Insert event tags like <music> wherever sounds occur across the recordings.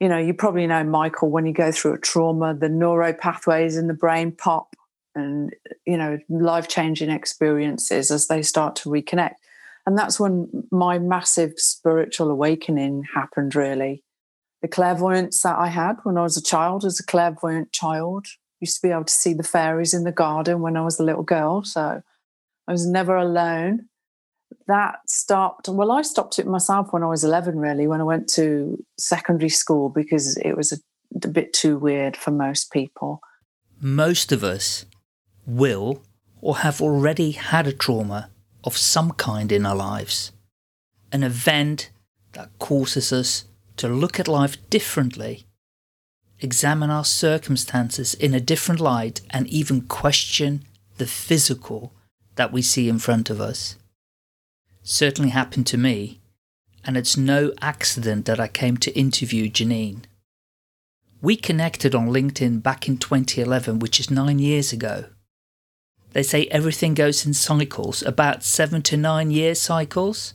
you know, you probably know, Michael, when you go through a trauma, the neuro pathways in the brain pop and, you know, life changing experiences as they start to reconnect. And that's when my massive spiritual awakening happened, really. The clairvoyance that I had when I was a child, as a clairvoyant child, used to be able to see the fairies in the garden when I was a little girl. So I was never alone that stopped. Well, I stopped it myself when I was 11, really, when I went to secondary school because it was a, a bit too weird for most people. Most of us will or have already had a trauma of some kind in our lives. An event that causes us to look at life differently, examine our circumstances in a different light, and even question the physical that we see in front of us certainly happened to me, and it's no accident that I came to interview Janine. We connected on LinkedIn back in 2011, which is nine years ago. They say everything goes in cycles, about seven to nine year cycles.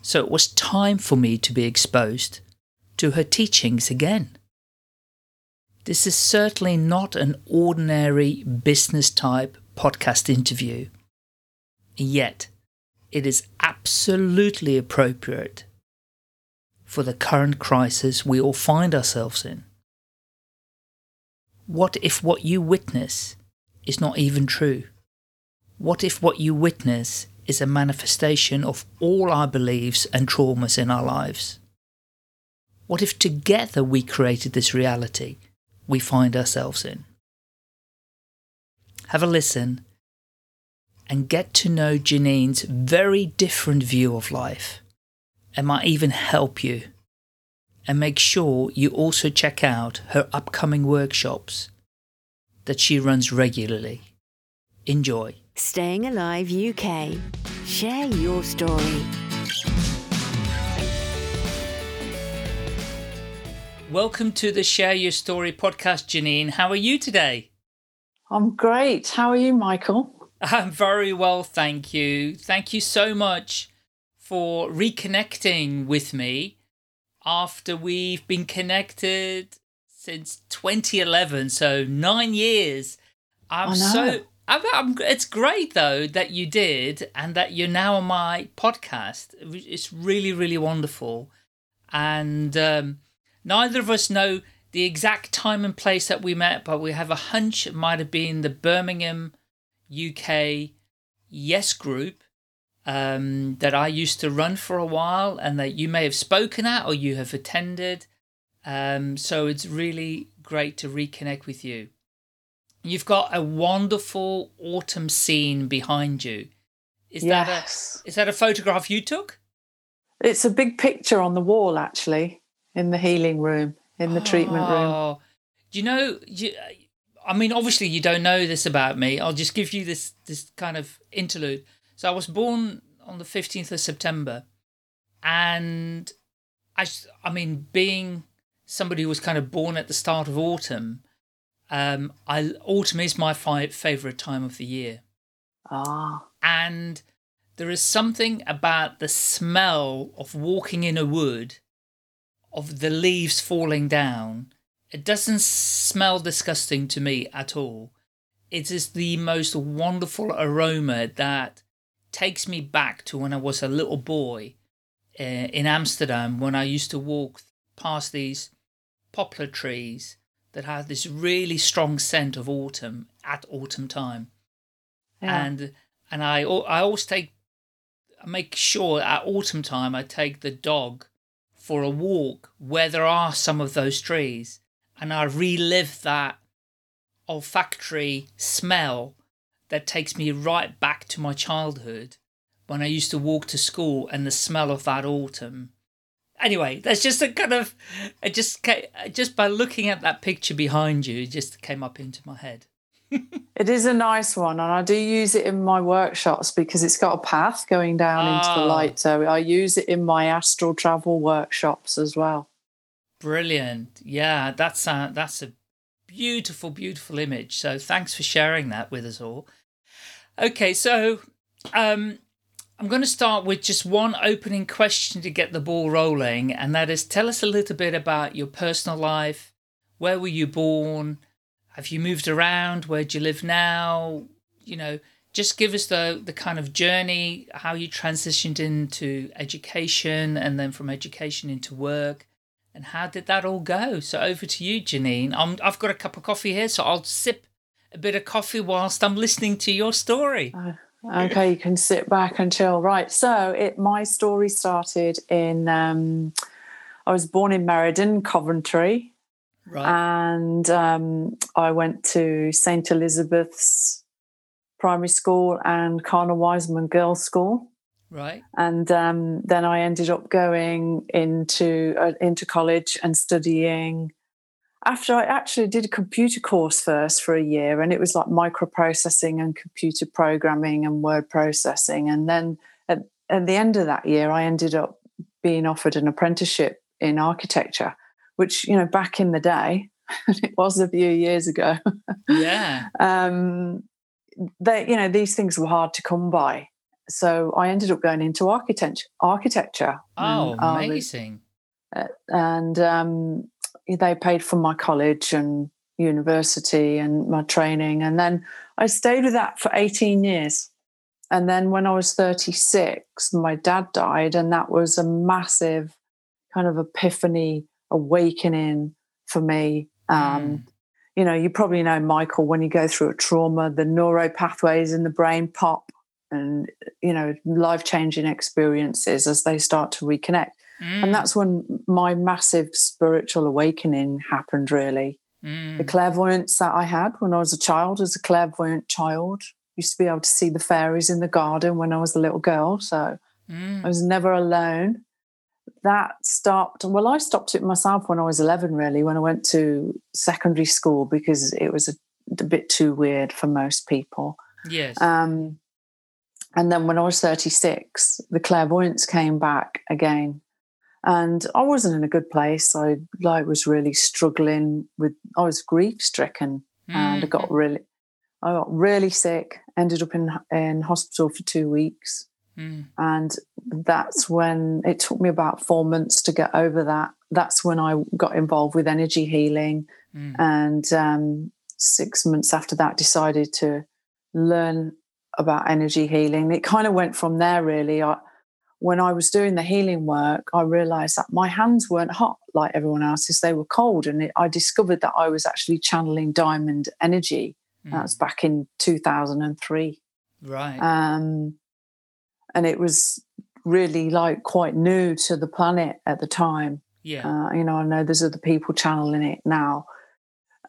So it was time for me to be exposed to her teachings again. This is certainly not an ordinary business type podcast interview. Yet, it is absolutely appropriate for the current crisis we all find ourselves in. What if what you witness is not even true? What if what you witness is a manifestation of all our beliefs and traumas in our lives? What if together we created this reality we find ourselves in? Have a listen and get to know Janine's very different view of life. It might even help you. And make sure you also check out her upcoming workshops that she runs regularly. Enjoy. Staying Alive UK. Share your story. Welcome to the Share Your Story podcast, Janine. How are you today? I'm great. How are you, Michael? I'm very well, thank you. Thank you so much for reconnecting with me after we've been connected since 2011, so nine years. I'm so. I'm, I'm, it's great though that you did and that you're now on my podcast. It's really, really wonderful. And um, neither of us know the exact time and place that we met, but we have a hunch it might have been the Birmingham UK Yes group um, that I used to run for a while and that you may have spoken at or you have attended. Um, so it's really great to reconnect with you. You've got a wonderful autumn scene behind you. Is yes. that a, is that a photograph you took? It's a big picture on the wall, actually, in the healing room, in the oh, treatment room. Oh, do you know? You, I mean, obviously, you don't know this about me. I'll just give you this this kind of interlude. So I was born on the fifteenth of September, and I, I mean, being somebody who was kind of born at the start of autumn, um, I autumn is my fi- favorite time of the year. Ah, and there is something about the smell of walking in a wood, of the leaves falling down it doesn't smell disgusting to me at all. It is the most wonderful aroma that takes me back to when I was a little boy uh, in Amsterdam when I used to walk past these poplar trees that had this really strong scent of autumn at autumn time. Yeah. And and I I always take I make sure at autumn time I take the dog for a walk where there are some of those trees and I relive that olfactory smell that takes me right back to my childhood when I used to walk to school and the smell of that autumn. Anyway, that's just a kind of, it just came, just by looking at that picture behind you, it just came up into my head. <laughs> it is a nice one, and I do use it in my workshops because it's got a path going down oh. into the ah. light. So I use it in my astral travel workshops as well. Brilliant. Yeah, that's a, that's a beautiful, beautiful image. So thanks for sharing that with us all. Okay, so um, I'm going to start with just one opening question to get the ball rolling, and that is tell us a little bit about your personal life. Where were you born? Have you moved around? Where do you live now? You know, just give us the the kind of journey, how you transitioned into education, and then from education into work, and how did that all go? So over to you, Janine. I'm, I've got a cup of coffee here, so I'll sip a bit of coffee whilst I'm listening to your story. Uh, okay, you can sit back and chill. Right. So it my story started in um, I was born in Meriden, Coventry. Right. And um, I went to St. Elizabeth's Primary School and Cardinal Wiseman Girls' School. Right. And um, then I ended up going into uh, into college and studying after I actually did a computer course first for a year, and it was like microprocessing and computer programming and word processing. And then at, at the end of that year, I ended up being offered an apprenticeship in architecture, which, you know, back in the day, <laughs> it was a few years ago. Yeah. <laughs> um, they, you know, these things were hard to come by. So I ended up going into architecture. Architecture. Oh, and I was- amazing. and um, they paid for my college and university and my training. And then I stayed with that for 18 years. And then when I was 36, my dad died, and that was a massive kind of epiphany, awakening for me. Um, Mm. You know, you probably know, Michael, when you go through a trauma, the neuro pathways in the brain pop and, you know, life changing experiences as they start to reconnect. Mm, and that's when my massive spiritual awakening happened really. Mm, the clairvoyance that i had when i was a child as a clairvoyant child. Used to be able to see the fairies in the garden when i was a little girl so mm. i was never alone. That stopped well i stopped it myself when i was 11 really when i went to secondary school because it was a, a bit too weird for most people. Yes. um, and then when I was 36, the clairvoyance came back again. And I wasn't in a good place. I like was really struggling with I was grief stricken and I got Mhm. really I got really sick, ended up in in hospital for two weeks. Mm, And that's when it took me about four months to get over that. That's when I got involved with energy healing mm, and um, six months after that decided to learn about energy healing it kind of went from there really I, when i was doing the healing work i realized that my hands weren't hot like everyone else's they were cold and it, i discovered that i was actually channeling diamond energy mm. that was back in 2003 right. um, and it was really like quite new to the planet at the time yeah. uh, you know, I know there's other people channeling it now.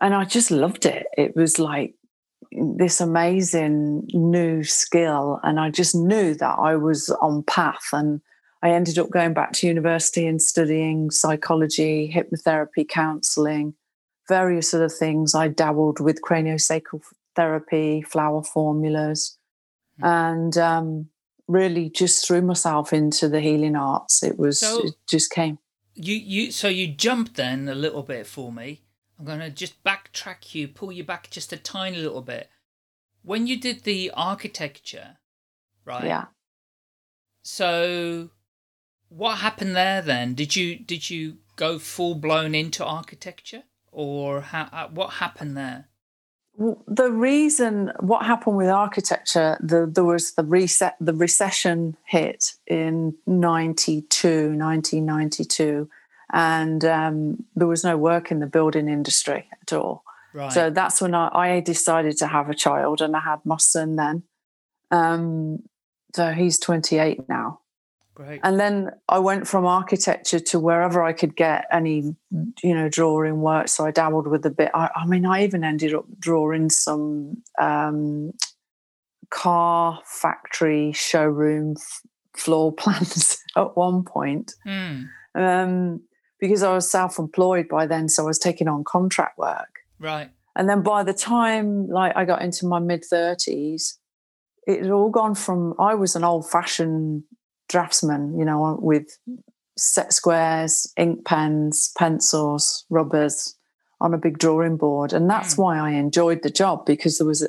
And I just loved it. It was like this amazing new skill. And I just knew that I was on path. And I ended up going back to university and studying psychology, hypnotherapy, counseling, various other things. I dabbled with craniosacral therapy, flower formulas, Mm. and um, really just threw myself into the healing arts. It was, So- it just came. You you so you jumped then a little bit for me. I'm gonna just backtrack you, pull you back just a tiny little bit. When you did the architecture, right? Yeah. So what happened there then? Did you did you go full blown into architecture, or how, uh, what happened there? The reason what happened with architecture the, there was the reset the recession hit in 92 1992 and um, there was no work in the building industry at all Right. so that's when I, I decided to have a child and i had my son then um, so he's 28 now Great. and then I went from architecture to wherever I could get any, you know, drawing work. So I dabbled with a bit. I, I mean, I even ended up drawing some um, car factory showroom f- floor <laughs> plans at one point Hmm. um, because I was self-employed by then. So I was taking on contract work. Right. And then by the time like I got into my mid thirties, it had all gone from I was an old fashioned draftsman, you know, with set squares, ink pens, pencils, rubbers on a big drawing board. And that's Mm. why I enjoyed the job because there was a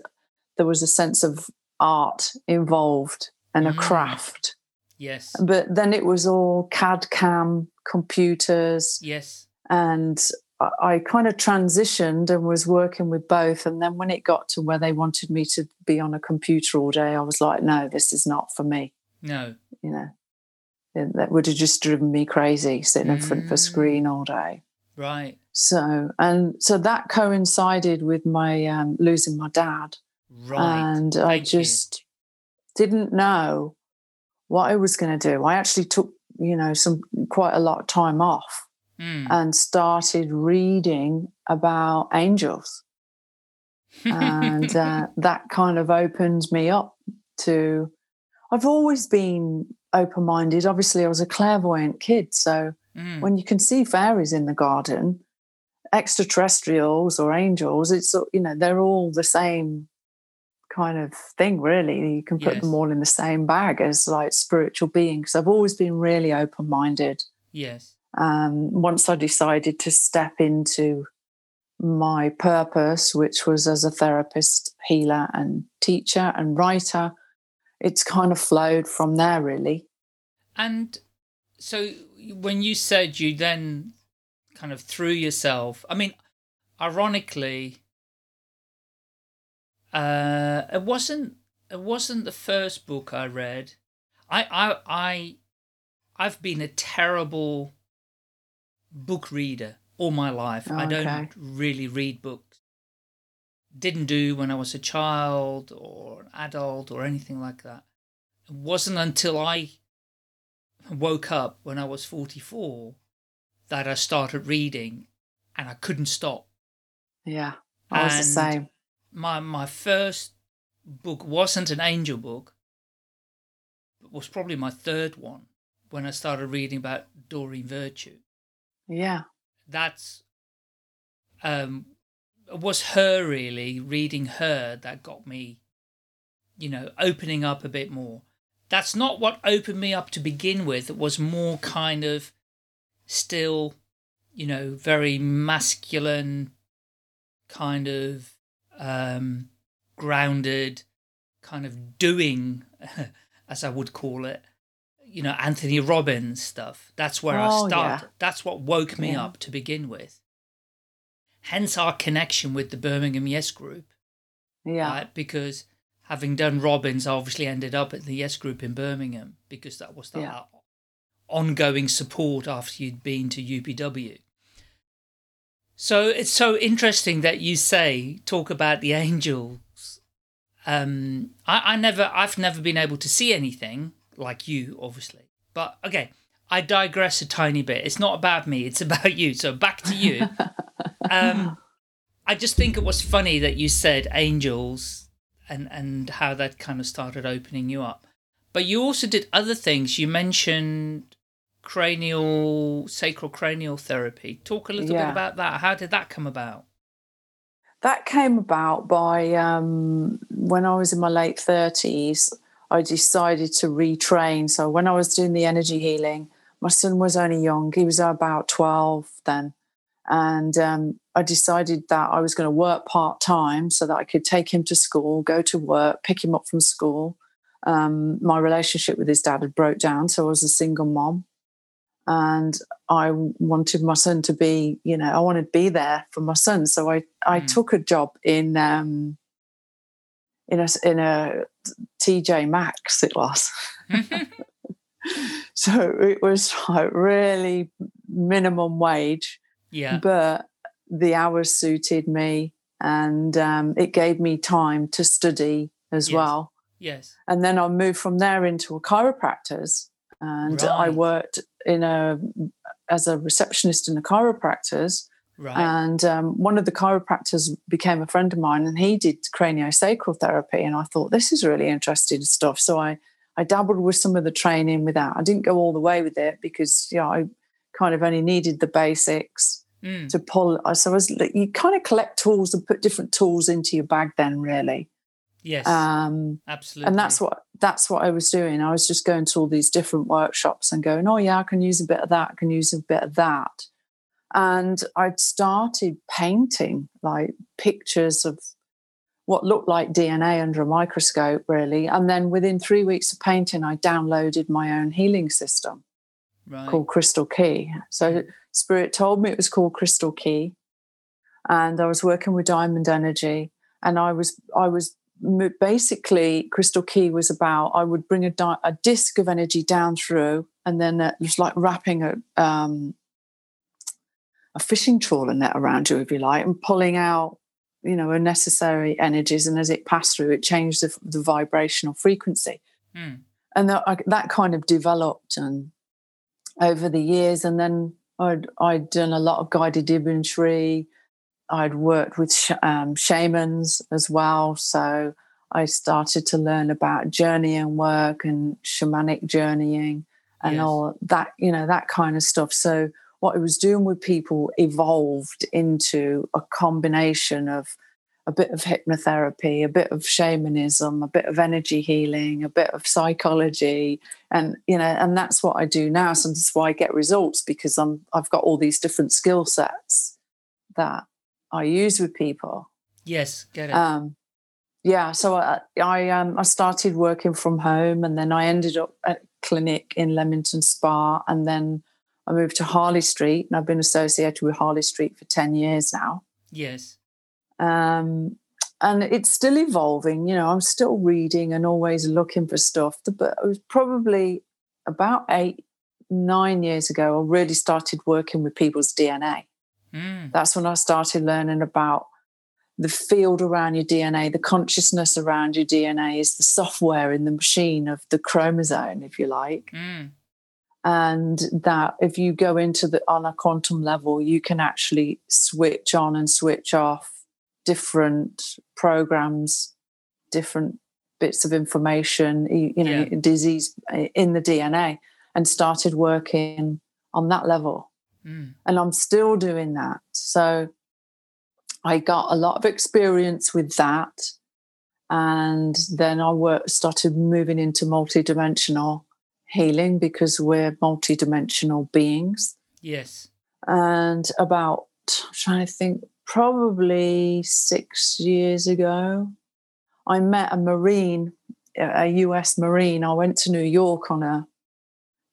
there was a sense of art involved and a Mm. craft. Yes. But then it was all CAD CAM computers. Yes. And I, I kind of transitioned and was working with both. And then when it got to where they wanted me to be on a computer all day, I was like, no, this is not for me. No. You know, that would have just driven me crazy sitting in front of a Mm. screen all day. Right. So, and so that coincided with my um, losing my dad. Right. And I Thank you. just didn't know what I was going to do. I actually took, you know, some quite a lot of time off Mm. and started reading about angels. And uh, <laughs> that kind of opened me up to, I've always been open minded. Obviously, I was a clairvoyant kid. So Mm. when you can see fairies in the garden, extraterrestrials or angels, it's, you know, they're all the same kind of thing, really. You can put them all in the same bag as like spiritual beings. I've always been really open minded yes. um, once I decided to step into my purpose, which was as a therapist, healer, and teacher and writer, it's kind of flowed from there, really. And so when you said you then kind of threw yourself, I mean, ironically, uh, it wasn't it wasn't the first book I read. I I I I've been a terrible book reader all my life. I don't Okay. really read books. Didn't do when I was a child or an adult or anything like that. It wasn't until I woke up when I was 44 that I started reading and I couldn't stop. Yeah, I was the same. My my first book wasn't an angel book. It was probably my third one when I started reading about Doreen Virtue. Yeah, That's um it was her really reading her that got me you know opening up a bit more. That's not what opened me up to begin with. It was more kind of still, you know, very masculine, kind of um, grounded, kind of doing, <laughs> as I would call it, you know, Anthony Robbins stuff. That's where I Oh, started. yeah. That's what woke me Yeah. up to begin with. Hence our connection with the Birmingham Yes Group yeah, right? Because having done Robbins, I obviously ended up at the Yes Group in Birmingham because that was the Yeah. ongoing support after you'd been to UPW. So it's so interesting that you say talk about the angels. Um, I, I never, I've never been able to see anything like you, obviously. But okay, I digress a tiny bit. It's not about me; it's about you. So back to you. <laughs> um, I just think it was funny that you said angels and and how that kind of started opening you up. But you also did other things. You mentioned cranial sacral cranial therapy. Talk a little bit about that. How did that come about? that came about by um, when I was in my late 30s. I decided to retrain. So when I was doing the energy healing, my son was only young. He was about 12 then. And um, I decided that I was going to work part time so that I could take him to school, go to work, pick him up from school. Um, my relationship with his dad had broke down, so I was a single mom. And I wanted my son to be, you know, I wanted to be there for my son. So I, I Mm. took a job in um, in a in a TK Maxx. It was. <laughs> <laughs> so it was like really minimum wage, yeah. but the hours suited me, and um, it gave me time to study as Yes. well. Yes. And then I moved from there into a chiropractor's, and I worked in a as a receptionist in a chiropractor's. Right. And um, one of the chiropractors became a friend of mine, and he did craniosacral therapy. And I thought this is really interesting stuff. So I I dabbled with some of the training with that. I didn't go all the way with it because yeah, I kind of only needed the basics Mm. to pull. So I was like you kind of collect tools and put different tools into your bag. Then really, Yes. um, absolutely. and that's what that's what I was doing. I was just going to all these different workshops and going, oh yeah, I can use a bit of that, I can use a bit of that. And I'd started painting like pictures of what looked like DNA under a microscope, really. And then within three weeks of painting, I downloaded my own healing system right. called Crystal Ki. So Spirit told me it was called Crystal Ki, and I was working with Diamond Energy, and I was I was basically Crystal Ki was about I would bring a, di- a disc of energy down through, and then it was like wrapping a um, a fishing trawler net around you, if you like, and pulling out you know unnecessary energies and as it passed through it changed the, the vibrational frequency mm. and that, I, that kind of developed and over the years and then I'd, I'd done a lot of guided imagery i'd worked with sh- um, shamans as well so i started to learn about journeying work and shamanic journeying and yes. all that you know that kind of stuff so what I was doing with people evolved into a combination of a bit of hypnotherapy, a bit of shamanism, a bit of energy healing, a bit of psychology, and you know, and that's what I do now. So that's why I get results because I'm I've got all these different skill sets that I use with people. Yes, get it. Um, yeah, so I I, um, I started working from home, and then I ended up at clinic in Leamington Spa, and then I moved to Harley Street, and I've been associated with Harley Street for 10 years now. Yes. Um, and it's still evolving. You know, I'm still reading and always looking for stuff. But it was probably about eight, nine years ago, I really started working with people's DNA. Mm. That's when I started learning about the field around your DNA, the consciousness around your DNA is the software in the machine of the chromosome, if you like. Mm and that if you go into the on a quantum level you can actually switch on and switch off different programs different bits of information you know yeah. disease eh, in the dna and started working on that level mm. and i'm still doing that so i got a lot of experience with that and then i worked started moving into multidimensional healing because we're multidimensional beings. Yes. And about, I'm trying to think, probably six years ago, I met a Marine, a US Marine. I went to New York on a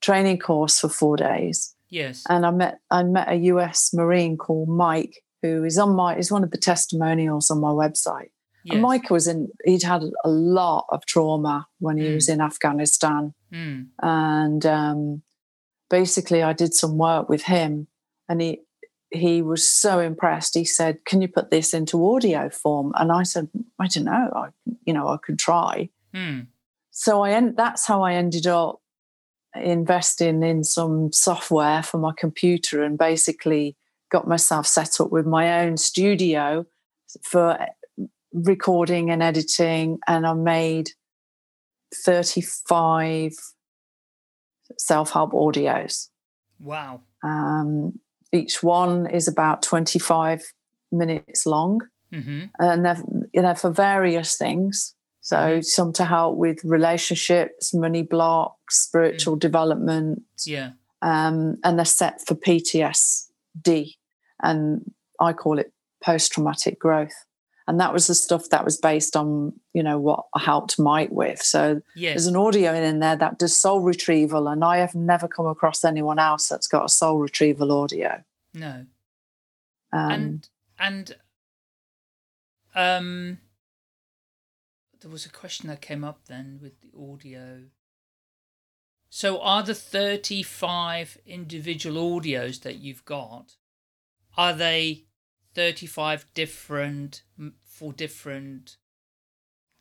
training course for four days. Yes. And I met I met a US Marine called Mike, who is on my is one of the testimonials on my website. Yes. And Mike was in, he'd had a lot of trauma when he mm. was in Afghanistan. Mm. And um, basically, I did some work with him and he, he was so impressed. He said, Can you put this into audio form? And I said, I don't know. I, you know, I could try. Mm. So I end, that's how I ended up investing in some software for my computer and basically got myself set up with my own studio for recording and editing, and I made 35 self help audios. Wow. Um, each one is about 25 minutes long, mm-hmm. and they're, you know, for various things. So, some to help with relationships, money blocks, spiritual mm. development. Yeah. Um, and they're set for PTSD, and I call it post traumatic growth and that was the stuff that was based on you know what I helped Mike with. So yes. there's an audio in there that does soul retrieval, and I have never come across anyone else that's got a soul retrieval audio. No. Um, and and um, there was a question that came up then with the audio. So are the 35 individual audios that you've got are they 35 different for different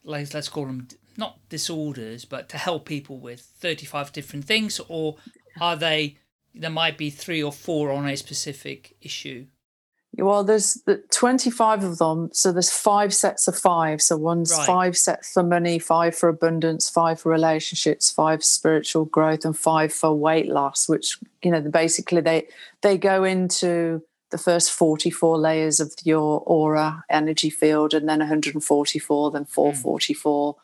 let's let's call them not disorders but to help people with 35 different things or are they there might be three or four on a specific issue well there's the 25 of them so there's five sets of five so one's right. five sets for money five for abundance five for relationships five spiritual growth and five for weight loss which you know basically they they go into the first 44 layers of your aura energy field and then 144 then 444 mm.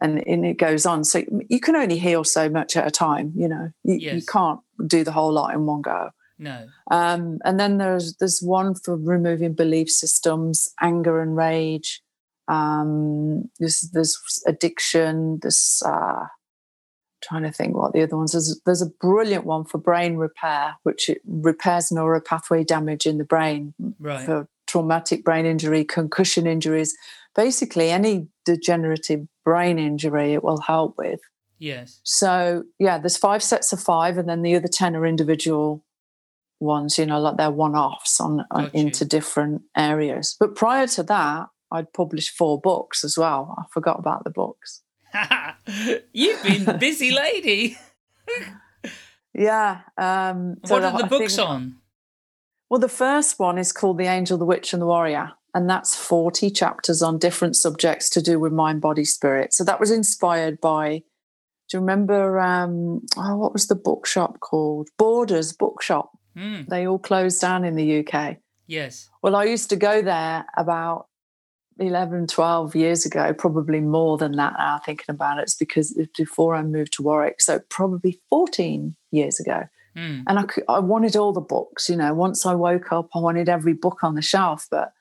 and, and it goes on so you can only heal so much at a time you know you, yes. you can't do the whole lot in one go no um, and then there's there's one for removing belief systems anger and rage Um, there's there's addiction. There's uh, trying to think what the other ones. There's there's a brilliant one for brain repair, which it repairs neuropathway damage in the brain Right. for traumatic brain injury, concussion injuries, basically any degenerative brain injury. It will help with. Yes. So yeah, there's five sets of five, and then the other ten are individual ones. You know, like they're one-offs on, on into different areas. But prior to that, I'd published four books as well. I forgot about the books. <laughs> You've been busy <laughs> lady. Yeah. Um, so what are the books think- on? Well, the first one is called The Angel, the Witch, and the Warrior. And that's 40 chapters on different subjects to do with mind, body, spirit. So that was inspired by, do you remember, um, oh, what was the bookshop called? Borders Bookshop. Hmm. They all closed down in the UK. Yes. Well, I used to go there about 11, 12 years ago, probably more than that now, thinking about it. It's because before I moved to Warwick. So probably 14 years ago. Hmm. And I, I wanted all the books, you know. Once I woke up, I wanted every book on the shelf, but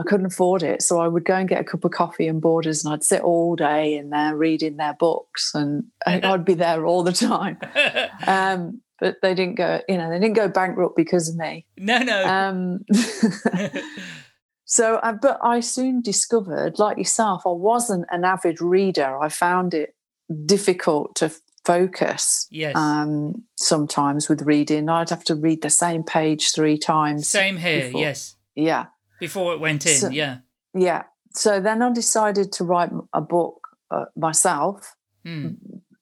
I couldn't afford it. So I would go and get a cup of coffee and Borders, and I'd sit all day in there reading their books, and I'd be there all the time. <laughs> Um, but they didn't go, you know, they didn't go bankrupt because of me. no, no. Um, <laughs> so, uh, but I soon discovered, like yourself, I wasn't an avid reader. I found it difficult to focus yes. um, sometimes with reading. I'd have to read the same page three times. Same here. before- Yes. Yeah, Before it went in. So- yeah. yeah. So then I decided to write a book uh, myself. Hmm.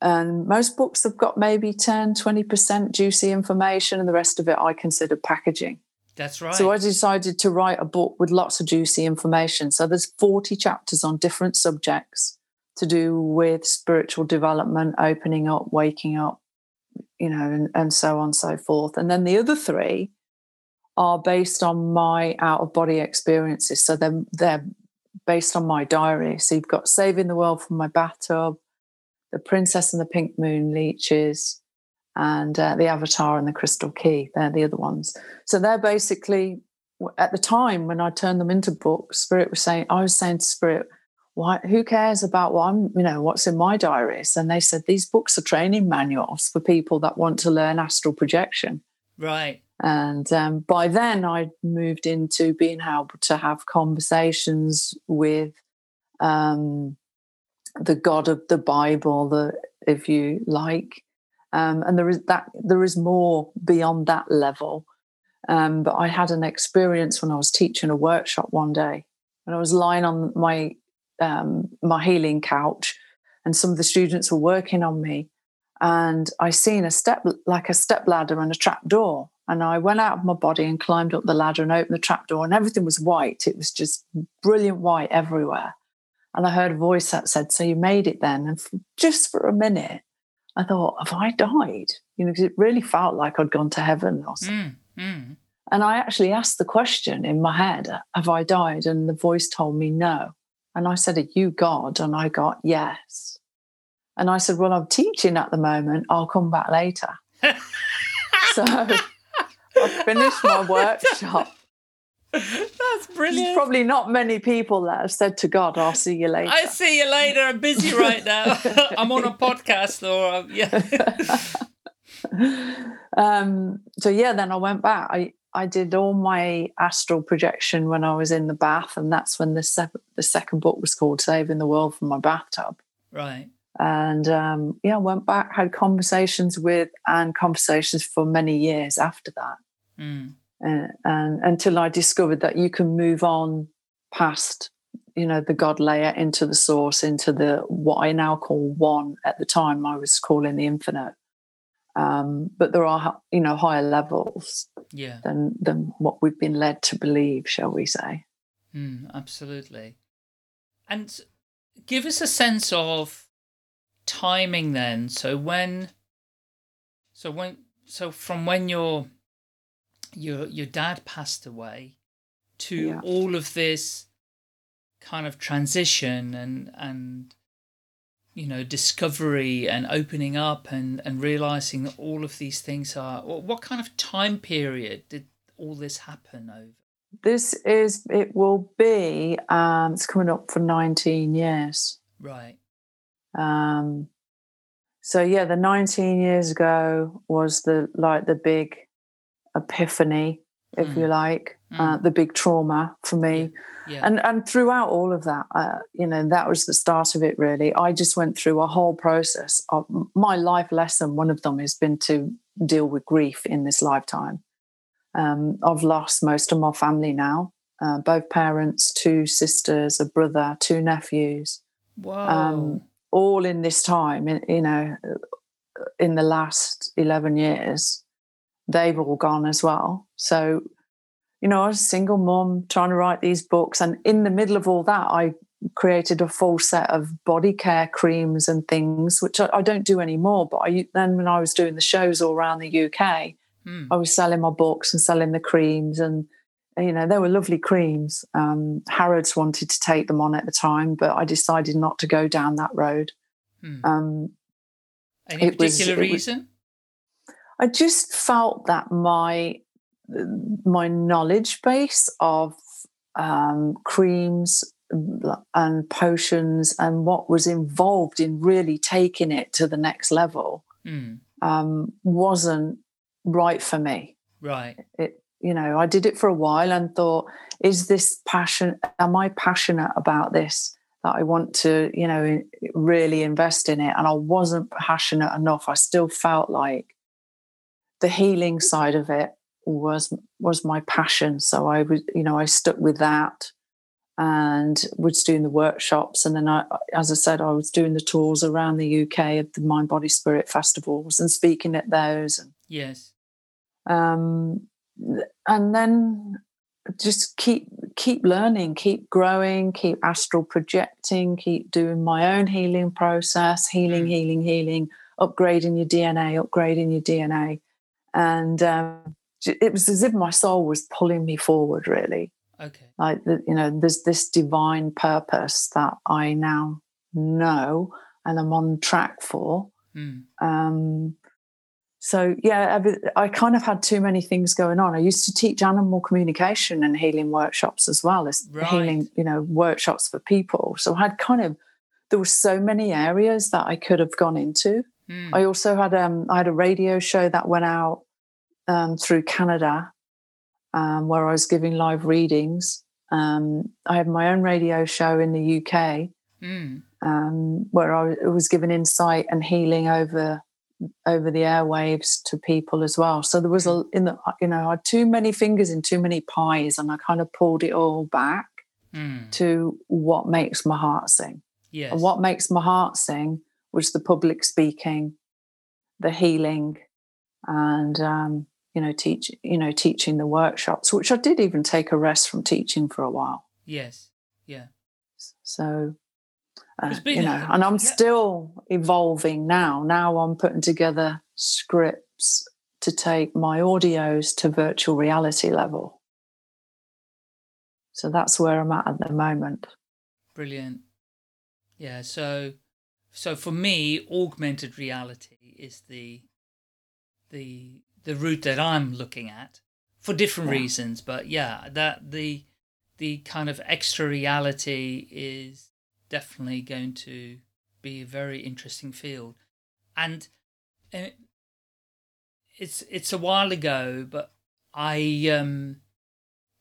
And most books have got maybe 10, 20% juicy information, and the rest of it I consider packaging. That's right. So I decided to write a book with lots of juicy information. So there's 40 chapters on different subjects to do with spiritual development, opening up, waking up, you know, and, and so on and so forth. And then the other three are based on my out of body experiences. So they're, they're based on my diary. So you've got Saving the World from My Bathtub, The Princess and the Pink Moon Leeches, and uh, The Avatar and the Crystal Ki. They're the other ones. So they're basically at the time when I turned them into books, Spirit was saying, I was saying to Spirit, why who cares about what I'm, you know, what's in my diaries? And they said these books are training manuals for people that want to learn astral projection. right. And um, by then, I moved into being able to have conversations with um, the God of the Bible, the if you like, um, and there is that there is more beyond that level. Um, but I had an experience when I was teaching a workshop one day, and I was lying on my um, my healing couch, and some of the students were working on me, and I seen a step like a step ladder and a trap door. And I went out of my body and climbed up the ladder and opened the trap door, and everything was white. It was just brilliant white everywhere. And I heard a voice that said, So you made it then? And for, just for a minute, I thought, Have I died? You know, because it really felt like I'd gone to heaven or something. Hmm. Hmm. And I actually asked the question in my head, Have I died? And the voice told me no. And I said, Are you God? And I got yes. And I said, Well, I'm teaching at the moment. I'll come back later. <laughs> so I finished my workshop. That's There's brilliant. probably not many people that have said to God, I'll see you later. I see you later. I'm busy right now. <laughs> I'm on a podcast or yeah. <laughs> um, so yeah, then I went back. I, I did all my astral projection when I was in the bath, and that's when the sep- the second book was called "Saving the World from My Bathtub." right. And um, yeah, went back, had conversations with, and conversations for many years after that, Hmm. and, and until I discovered that you can move on past, you know, the God layer into the source, into the what I now call one. At the time, I was calling the infinite. Um, but there are, you know, higher levels Yeah. than than what we've been led to believe, shall we say? Hmm. absolutely. And give us a sense of timing then. So when, so when, so from when your your your dad passed away to Yeah. all of this kind of transition and and you know discovery and opening up and and realizing that all of these things are what kind of time period did all this happen over This is, it will be, um, it's coming up for 19 years. Right. Um, so yeah, the 19 years ago was the like the big epiphany, if Mm. you like, uh, Mm. the big trauma for me. Yeah. And and throughout all of that, uh, you know, that was the start of it. Really, I just went through a whole process of my life lesson. One of them has been to deal with grief in this lifetime. Um, I've lost most of my family now, uh, both parents, two sisters, a brother, two nephews Whoa. um, all in this time, in- you know, in the last 11 years, they've all gone as well. So, you know, I was a single mom trying to write these books. And in the middle of all that, I created a full set of body care creams and things, which I, I don't do anymore. But I, then when I was doing the shows all around the UK, Hmm. I was selling my books and selling the creams, and you know they were lovely creams. Um, Harrods wanted to take them on at the time, but I decided not to go down that road. Hmm. Um, Any was- particular was- reason? I just felt that my my knowledge base of um, creams and potions and what was involved in really taking it to the next level Hmm. um, wasn't right for me. Right. it you know i did it for a while and thought is this passion am i passionate about this that i want to you know really invest in it? And i wasn't passionate enough. I still felt like the healing side of it was was my passion. So i was you know i stuck with that and was doing the workshops. And then i as i said i was doing the tours around the uk at the mind body spirit festivals and speaking at those and Yes. um, and then just keep keep learning keep growing keep astral projecting keep doing my own healing process healing Mm. healing healing upgrading your dna upgrading your dna and um, it was as if my soul was pulling me forward really Okay. like you know there's this divine purpose that i now know and i'm on track for Hmm. um, so yeah, I kind of had too many things going on. I used to teach animal communication and healing workshops as well as Right. healing, you know, workshops for people. So I had kind of there were so many areas that I could have gone into. Hmm. I also had um I had a radio show that went out um, through Canada um, where I was giving live readings. Um, I had my own radio show in the UK Hmm. um, where I was given insight and healing over over the airwaves to people as well. So there was a in the you know I had too many fingers in too many pies, and I kind of pulled it all back Hmm. to what makes my heart sing. Yes. And what makes my heart sing was the public speaking, the healing, and um, you know teach you know teaching the workshops, which I did even take a rest from teaching for a while. Yes. Yeah. So, uh, you know, a- and I'm yeah. still evolving now. Now I'm putting together scripts to take my audios to virtual reality level. So that's where I'm at at the moment. Brilliant. Yeah. So, so for me, augmented reality is the the the route that I'm looking at for different Yeah. reasons. But yeah, that the the kind of extra reality is definitely going to be a very interesting field, and uh, it's it's a while ago, but I um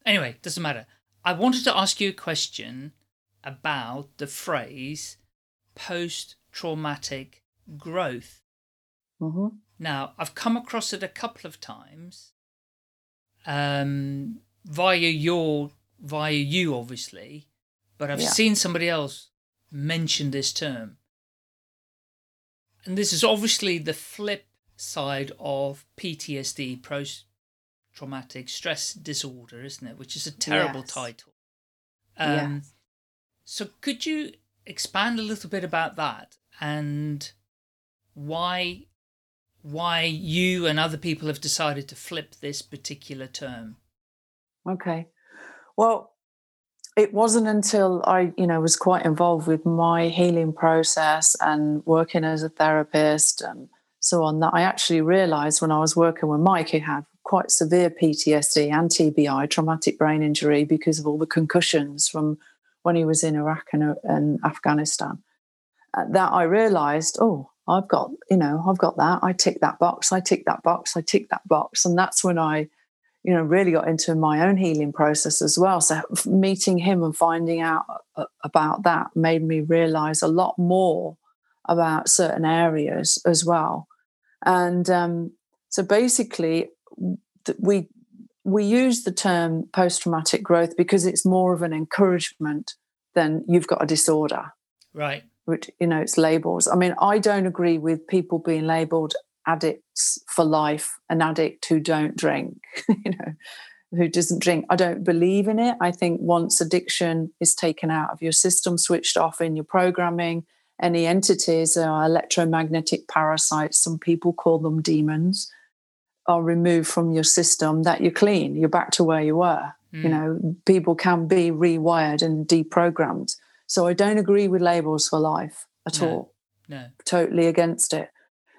anyway doesn't matter. I wanted to ask you a question about the phrase post traumatic growth. hmm Now, I've come across it a couple of times um, via your, via you, obviously, but I've Yeah. seen somebody else mention this term. And this is obviously the flip side of PTSD, post traumatic stress disorder, isn't it? Which is a terrible Yes. title. Um, Yes. So, could you expand a little bit about that and why why you and other people have decided to flip this particular term? Okay. Well, it wasn't until I, you know, was quite involved with my healing process and working as a therapist and so on that I actually realized when I was working with Mike, who had quite severe PTSD and TBI, traumatic brain injury, because of all the concussions from when he was in Iraq and, and Afghanistan. Uh, that I realized, oh, I've got, you know, I've got that. I tick that box. I tick that box. I tick that box. And that's when I, you know, really got into my own healing process as well. So meeting him and finding out uh, about that made me realize a lot more about certain areas as well. And um, so basically, we we use the term post traumatic growth because it's more of an encouragement than you've got a disorder. Right. Which, you know, it's labels. I mean, I don't agree with people being labeled addicts for life, an addict who don't drink, <laughs> you know, who doesn't drink. I don't believe in it. I think once addiction is taken out of your system, switched off in your programming, any entities are electromagnetic parasites, some people call them demons are removed from your system that you're clean you're back to where you were mm. you know people can be rewired and deprogrammed so i don't agree with labels for life at no. all no totally against it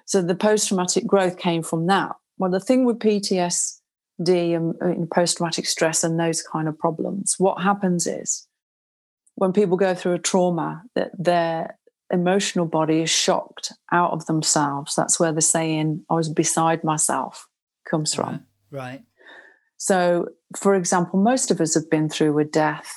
so the post-traumatic growth came from that well the thing with ptsd and, and post-traumatic stress and those kind of problems what happens is when people go through a trauma that their emotional body is shocked out of themselves that's where they're saying i was beside myself comes from. Right. So, for example, most of us have been through a death.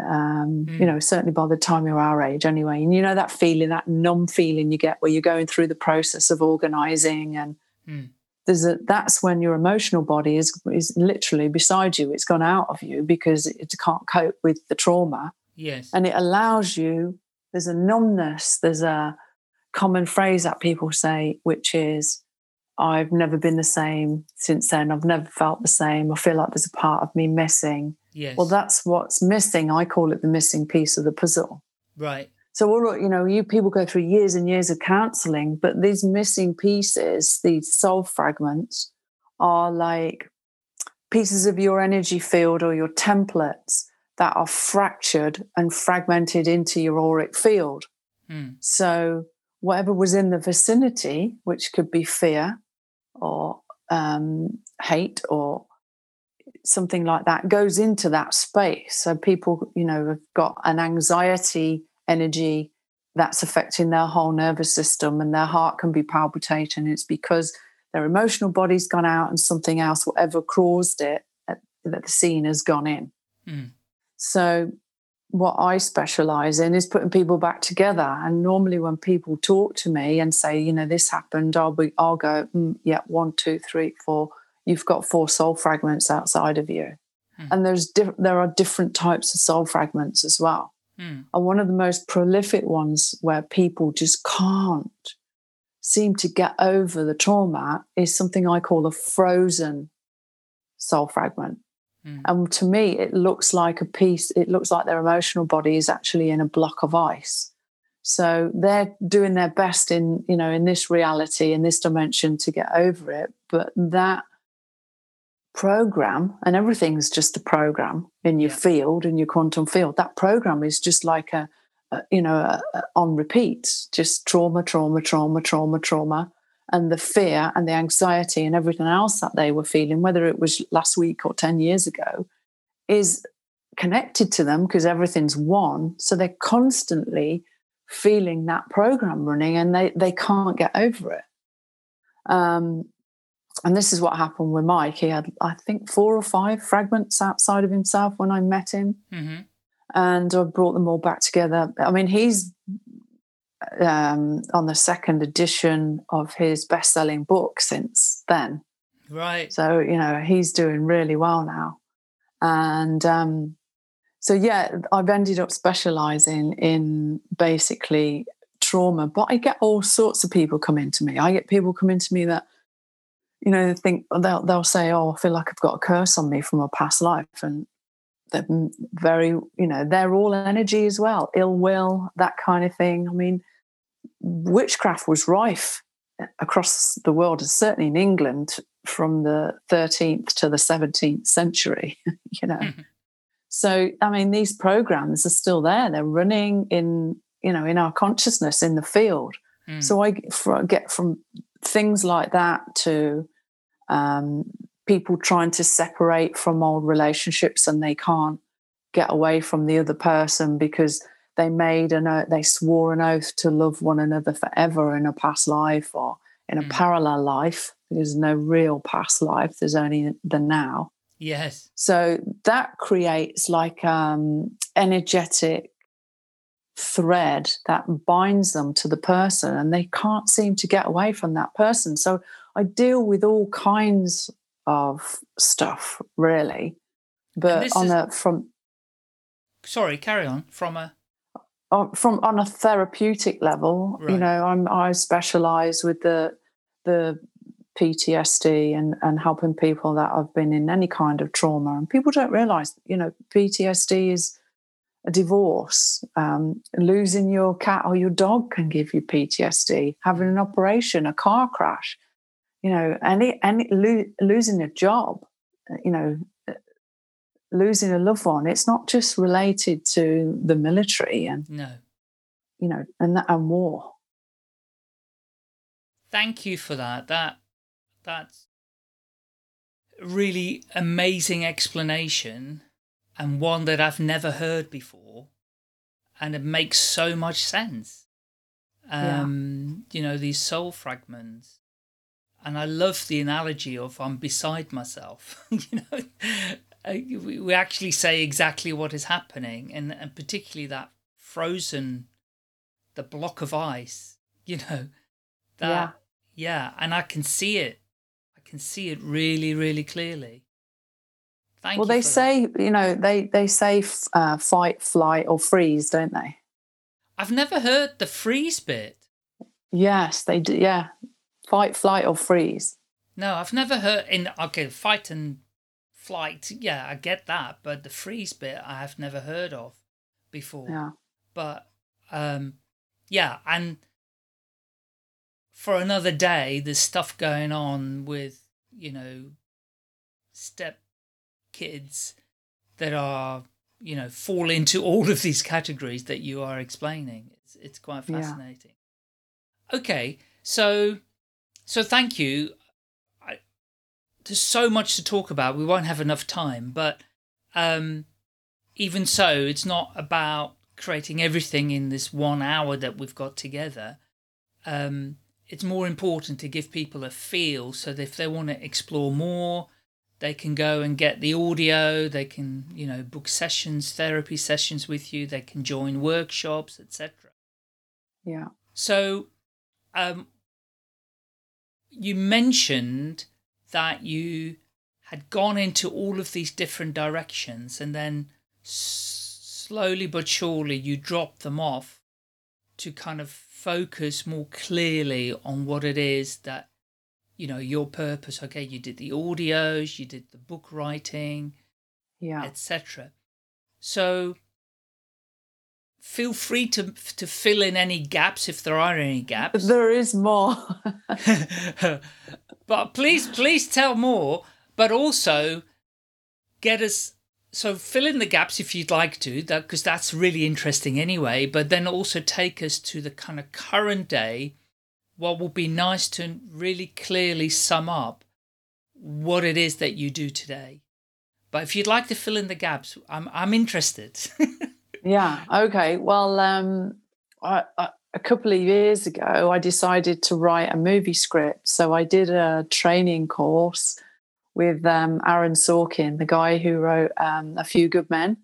Um, mm. You know, certainly by the time you're our age, anyway. And you know that feeling, that numb feeling you get where you're going through the process of organizing, and mm. there's a that's when your emotional body is is literally beside you. It's gone out of you because it can't cope with the trauma. Yes, and it allows you. There's a numbness. There's a common phrase that people say, which is I've never been the same since then. I've never felt the same. I feel like there's a part of me missing. Yes. Well, that's what's missing. I call it the missing piece of the puzzle. Right. So, all you know, you people go through years and years of counseling, but these missing pieces, these soul fragments, are like pieces of your energy field or your templates that are fractured and fragmented into your auric field. Hmm. So, whatever was in the vicinity, which could be fear, or um, hate or something like that goes into that space. So people, you know, have got an anxiety energy that's affecting their whole nervous system and their heart can be palpitating. It's because their emotional body's gone out and something else, whatever caused it, that the scene has gone in. Mm. So what I specialize in is putting people back together. And normally, when people talk to me and say, you know, this happened, I'll be, I'll go, mm, yeah, one, two, three, four. You've got four soul fragments outside of you, hmm. and there's diff- there are different types of soul fragments as well. Hmm. And one of the most prolific ones where people just can't seem to get over the trauma is something I call a frozen soul fragment. Mm. And to me, it looks like a piece, it looks like their emotional body is actually in a block of ice. So they're doing their best in, you know, in this reality, in this dimension to get over it. But that program, and everything's just a program in your Yeah. field, in your quantum field, that program is just like a, a you know, a, a, on repeat, just trauma, trauma, trauma, trauma, trauma and the fear and the anxiety and everything else that they were feeling, whether it was last week or 10 years ago, is connected to them because everything's one. So they're constantly feeling that program running and they, they can't get over it. Um, and this is what happened with Mike. He had, I think, four or five fragments outside of himself when I met him. hmm And I brought them all back together. I mean, he's um, on the second edition of his best-selling book since then. Right. So you know he's doing really well now, and um, so yeah, I've ended up specialising in basically trauma. But I get all sorts of people coming to me. I get people coming to me that you know they think they'll they'll say, "Oh, I feel like I've got a curse on me from a past life," and they're very you know they're all energy as well, ill will, that kind of thing. I mean witchcraft was rife across the world, and certainly in England from the 13th to the 17th century, <laughs> you know. Mhm. So, I mean, these programs are still there. They're running in, you know, in our consciousness in the field. Mm. So I get from things like that to um, people trying to separate from old relationships and they can't get away from the other person because they made an oath, they swore an oath to love one another forever in a past life or in a mm. parallel life. There's no real past life. There's only the now. Yes. So that creates like um energetic thread that binds them to the person and they can't seem to get away from that person. So I deal with all kinds of stuff really. But on is, a from sorry, carry on. From a from on a therapeutic level, right. you know, I'm I specialize with the the PTSD and and helping people that have been in any kind of trauma, and people don't realize, you know, PTSD is a divorce, um, losing your cat or your dog can give you PTSD. Having an operation, a car crash, you know, any any lo- losing a job, you know, losing a loved one, it's not just related to the military and no, you know, and that and war. Thank you for that. That that's really amazing explanation and one that I've never heard before, and it makes so much sense. Um, yeah. You know, these soul fragments and I love the analogy of I'm beside myself. <laughs> you know, we actually say exactly what is happening, and, and particularly that frozen, the block of ice. You know, that yeah. yeah, and I can see it. I can see it really, really clearly. Thank well, they say that. you know they they say uh, fight, flight, or freeze, don't they? I've never heard the freeze bit. Yes, they do. Yeah, fight, flight, or freeze. No, I've never heard in okay fight and flight, yeah, I get that, but the freeze bit I have never heard of before. Yeah. But um yeah, and for another day there's stuff going on with, you know, step kids that are, you know, fall into <laughs> all of these categories that you are explaining. It's it's quite fascinating. Yeah. Okay, so so thank you there's so much to talk about. We won't have enough time, but um, even so, it's not about creating everything in this one hour that we've got together. Um, it's more important to give people a feel so that if they want to explore more, they can go and get the audio, they can, you know, book sessions, therapy sessions with you, they can join workshops, etc. Yeah. So, um, you mentioned that you had gone into all of these different directions and then slowly but surely you dropped them off to kind of focus more clearly on what it is that you know your purpose okay you did the audios you did the book writing yeah. etc so feel free to to fill in any gaps if there are any gaps there is more <laughs> But please, please tell more. But also get us so fill in the gaps if you'd like to, that because that's really interesting anyway. But then also take us to the kind of current day. What would be nice to really clearly sum up what it is that you do today. But if you'd like to fill in the gaps, I'm I'm interested. <laughs> yeah. Okay. Well, um, I, I a couple of years ago, I decided to write a movie script. So I did a training course with um, Aaron Sorkin, the guy who wrote um, A Few Good Men.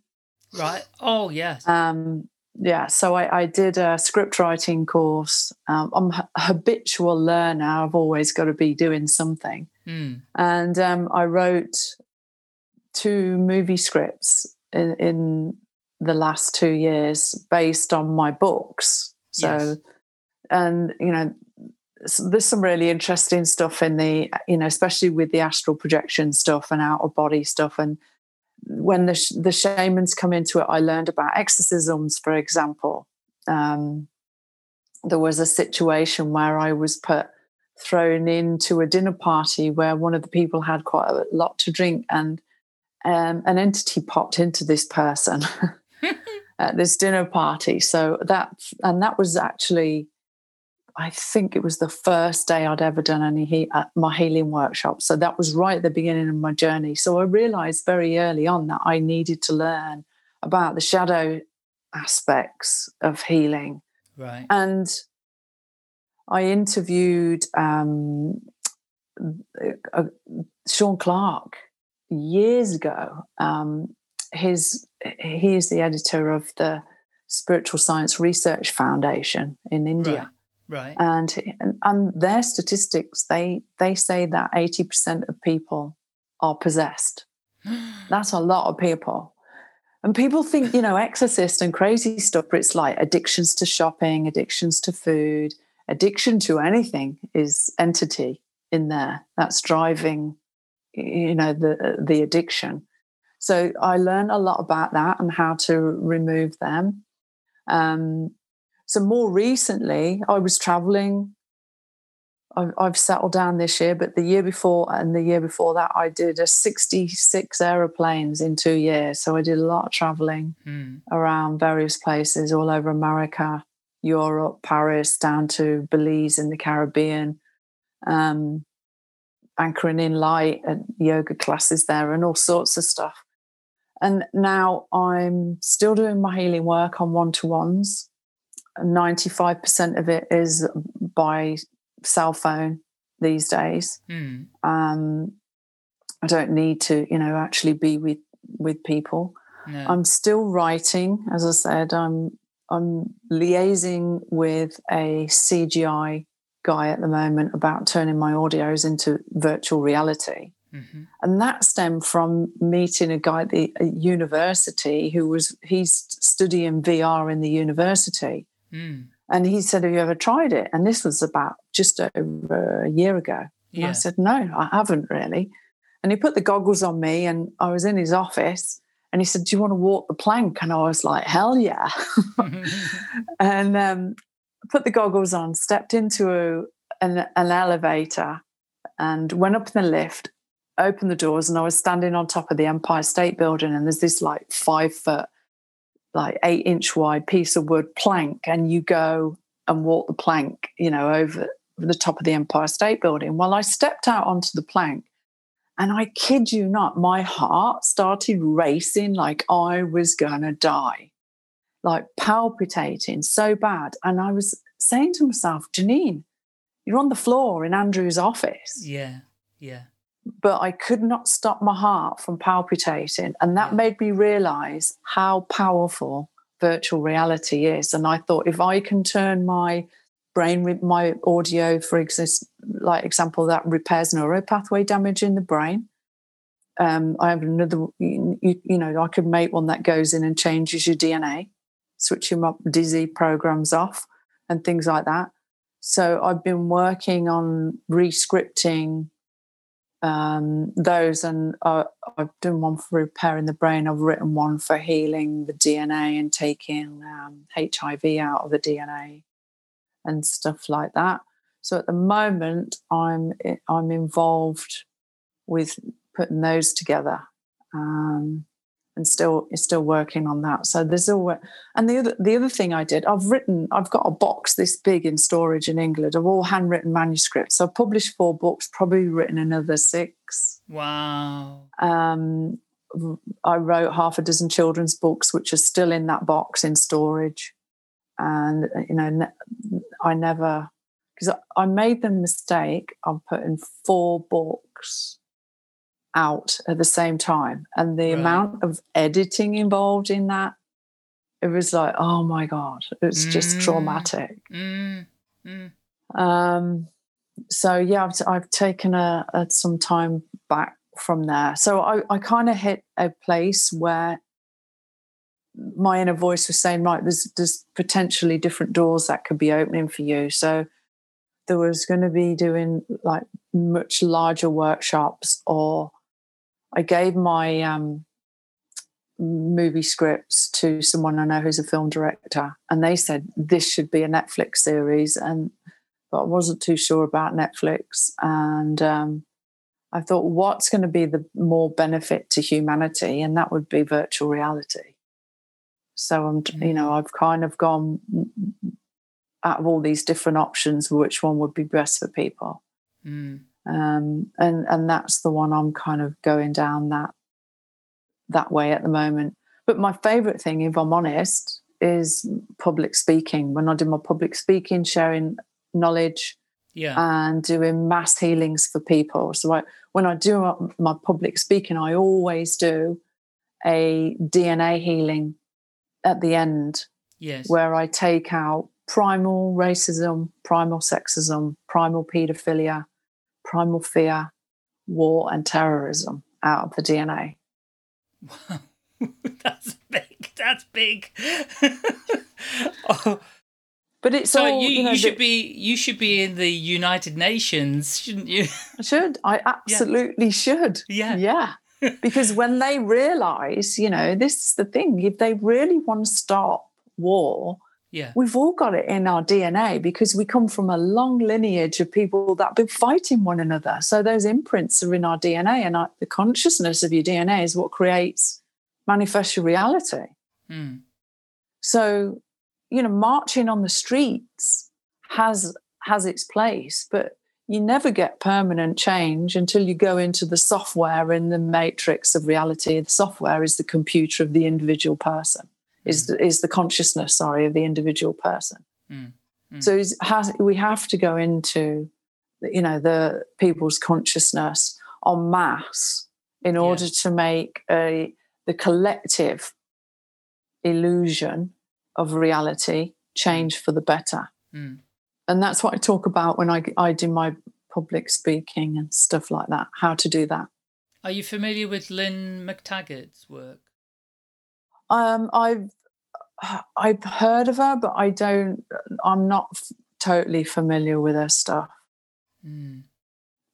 Right. Oh, yes. Um, yeah. So I, I, did a script writing course. Um, I'm a habitual learner. I've always got to be doing something. Mm. And um, I wrote two movie scripts in, in the last two years based on my books so, yes. and you know, there's some really interesting stuff in the, you know, especially with the astral projection stuff and out of body stuff. And when the the shamans come into it, I learned about exorcisms, for example. Um, there was a situation where I was put thrown into a dinner party where one of the people had quite a lot to drink and um, an entity popped into this person <laughs> <laughs> at this dinner party. So that and that was actually I think it was the first day I'd ever done any he- uh, my healing workshop. So that was right at the beginning of my journey. So I realized very early on that I needed to learn about the shadow aspects of healing. Right. And I interviewed um, uh, Sean Clarke years ago. Um, his he is the editor of the Spiritual Science Research Foundation in India. Right. right. And, and and their statistics they they say that 80% of people are possessed. <gasps> That's a lot of people. And people think, you know, exorcist and crazy stuff, but it's like addictions to shopping, addictions to food, addiction to anything is entity in there that's driving, you know, the the addiction. So I learned a lot about that and how to remove them. Um, so more recently, I was traveling. I've, I've settled down this year, but the year before and the year before that, I did a 66 aeroplanes in two years. So I did a lot of traveling Mm. around various places all over America, Europe, Paris, down to Belize in the Caribbean, um, anchoring in light and yoga classes there and all sorts of stuff. And now I'm still doing my healing work on one to ones. 95% of it is by cell phone these days. Mm. Um, I don't need to, you know, actually be with with people. No. I'm still writing, as I said. I'm I'm liaising with a CGI guy at the moment about turning my audios into virtual reality. Mhm. And that stemmed from meeting a guy at the at university who was he's studying VR in the university. Mm. And he said, Have you ever tried it? And this was about just over a year ago. And I said, No, I haven't really. And he put the goggles on me, and I was in his office. And he said, Do you want to walk the plank? And I was like, Hell yeah. <laughs> and um, put the goggles on, stepped into a, an, an elevator, and went up in the lift, opened the doors, and I was standing on top of the Empire State Building. And there's this like five foot, like eight inch wide piece of wood plank, and you go and walk the plank, you know, over the top of the Empire State Building. Well, I stepped out onto the plank. And I kid you not, my heart started racing like I was to die, like palpitating so bad. And I was saying to myself, Janine, you're on the floor in Andrew's office. yeah. Yeah. But I could not stop my heart from palpitating. And that made me realize how powerful virtual reality is. And I thought, if I can turn my brain my audio, for exist, like example, that repairs neuropathway damage in the brain. Um, I have another, you, you know, I could make one that goes in and changes your DNA, switching up dizzy programs off and things like that. So I've been working on rescripting um, those, and uh, I've done one for repairing the brain. I've written one for healing the DNA and taking um, HIV out of the DNA and stuff like that. So at the moment, I'm I'm involved with putting those together, um, and still is still working on that. So there's always and the other the other thing I did, I've written, I've got a box this big in storage in England of all handwritten manuscripts. So I've published four books, probably written another six. Wow. Um, I wrote half a dozen children's books, which are still in that box in storage. And you know, I never because I made the mistake of putting four books out at the same time, and the Right. amount of editing involved in that, it was like, oh my god, it's just Mm. traumatic. Mm. Mm. Um, so yeah, I've, I've taken a, a some time back from there. So I, I kind of hit a place where my inner voice was saying, right, there's there's potentially different doors that could be opening for you. So there was going to be doing like much larger workshops, or I gave my um, movie scripts to someone I know who's a film director, and they said this should be a Netflix series, and but I wasn't too sure about Netflix, and um, I thought, what's going to be the more benefit to humanity, and that would be virtual reality. So I'm, you know, I've kind of gone out of all these different options, which one would be best for people. Mm. Um, and and that's the one I'm kind of going down that that way at the moment. But my favourite thing, if I'm honest, is public speaking. When I do my public speaking, sharing knowledge, Yeah. and doing mass healings for people. So I, when I do my, public speaking, I always do a DNA healing at the end yes. where I take out primal racism, primal sexism, primal pedophilia, primal fear, war, and terrorism out of the DNA. Wow, <laughs> that's big. That's big. <laughs> oh, But it's so all, you, you, know, should the- be you should be in the United Nations, shouldn't you? I should. I <laughs> absolutely should. Yeah. Yeah. because when they realize, you know, this is the thing, if they really want to stop war, Yeah. we've all got it in our DNA because we come from a long lineage of people that have been fighting one another. So those imprints are in our DNA, and our, the consciousness of your DNA is what creates manifest your reality. Mm. So, you know, marching on the streets has has its place, but you never get permanent change until you go into the software in the matrix of reality. The software is the computer of the individual person, is the, is the consciousness, sorry, of the individual person. Mm. Mm. So has, we have to go into, you know, the people's consciousness en masse in Yeah. order to make a the collective illusion of reality change for the better Mm. and that's what I talk about when I I do my public speaking and stuff like that. How to do that. Are you familiar with Lynne McTaggart's work? Um, I've I've heard of her, but I don't. I'm not f- totally familiar with her stuff. Mm.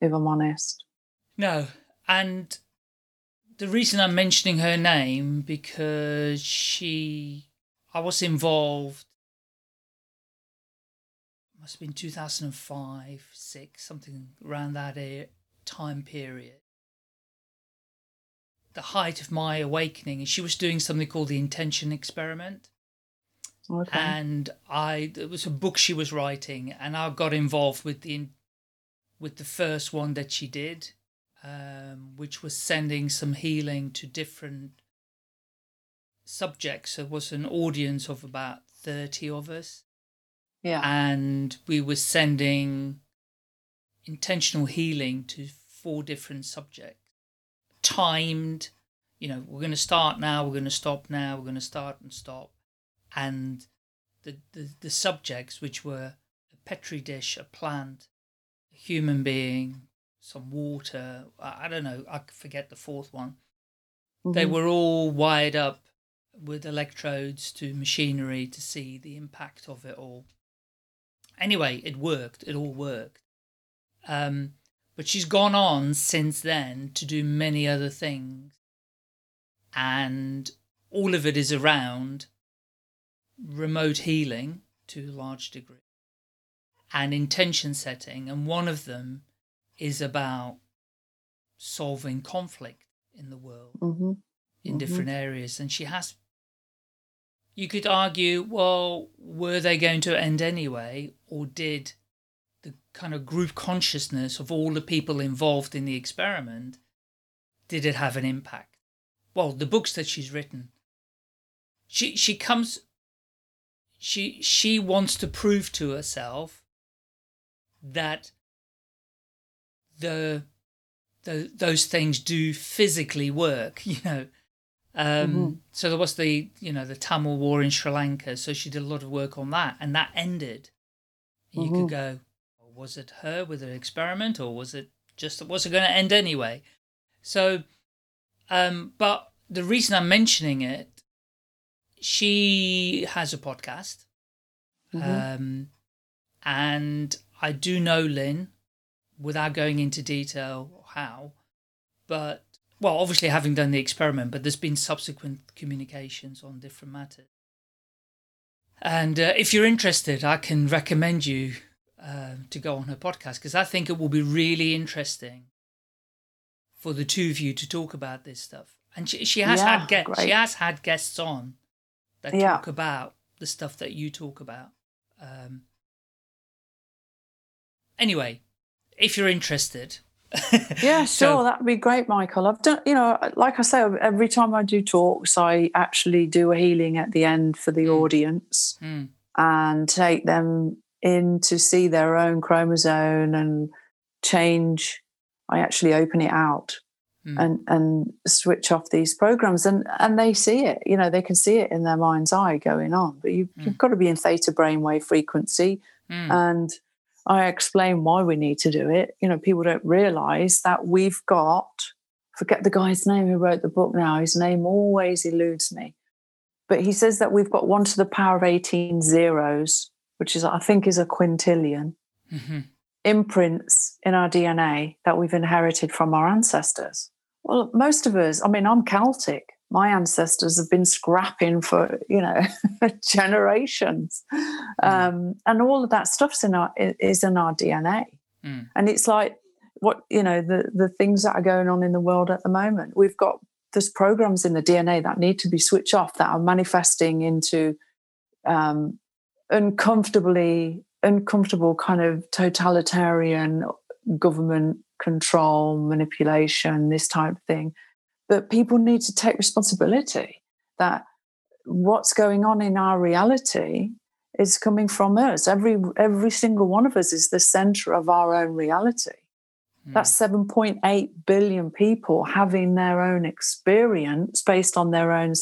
If I'm honest. No, and the reason I'm mentioning her name because she, I was involved. Must have been 2005, six, something around that time period. The height of my awakening, and she was doing something called the intention experiment. Okay. and I it was a book she was writing, and I got involved with the with the first one that she did, um, which was sending some healing to different subjects. It was an audience of about thirty of us, yeah. and we were sending intentional healing to four different subjects, timed. You know, we're going to start now. We're going to stop now. We're going to start and stop and the, the, the subjects, which were a petri dish, a plant, a human being, some water, I, I don't know, I forget the fourth one. They Mhm. were all wired up with electrodes to machinery to see the impact of it all. Anyway, it worked, it all worked. Um, but she's gone on since then to do many other things. And all of it is around remote healing to a large degree and intention setting and one of them is about solving conflict in the world Mhm. in Mhm. different areas and she has you could argue well were they going to end anyway or did the kind of group consciousness of all the people involved in the experiment did it have an impact well the books that she's written she she comes she she wants to prove to herself that the, the those things do physically work <laughs> you know um Mhm. so there was the you know the tamil war in sri lanka so she did a lot of work on that and that ended you Mhm. could go was it her with an experiment or was it just was it going to end anyway so um but the reason i'm mentioning it she has a podcast Mhm. um, and I do know Lynne without going into detail how, but well, obviously having done the experiment, but there's been subsequent communications on different matters. And uh, if you're interested, I can recommend you uh, to go on her podcast because I think it will be really interesting for the two of you to talk about this stuff. And she, she has Yeah, had guests. She has had guests on that Yeah. talk about the stuff that you talk about. Um, anyway, if you're interested, <laughs> yeah, sure, So- that'd be great, Michael. I've done, you know, like I say, every time I do talks, I actually do a healing at the end for the Mm. audience Mm, and take them in to see their own chromosome and change. I actually open it out Mm. and and switch off these programs, and and they see it. You know, they can see it in their mind's eye going on. But you, you've got to be in theta brainwave frequency, mm, and I explain why we need to do it. You know, people don't realize that we've got, forget the guy's name who wrote the book now, his name always eludes me. But he says that we've got one to the power of 18 zeros, which is, I think, is a quintillion mhm, imprints in our DNA that we've inherited from our ancestors. Well, most of us, I mean, I'm Celtic. My ancestors have been scrapping for, you know, <laughs> generations. Um, and all of that stuff's in our is in our DNA. mm, And it's like what, you know, the the things that are going on in the world at the moment. We've got there's programs in the DNA that need to be switched off that are manifesting into um, uncomfortably uncomfortable kind of totalitarian government control manipulation this type of thing. But people need to take responsibility that what's going on in our reality is coming from us. Every every single one of us is the center of our own reality. Mm. that's 7.8 billion people having their own experience based on their own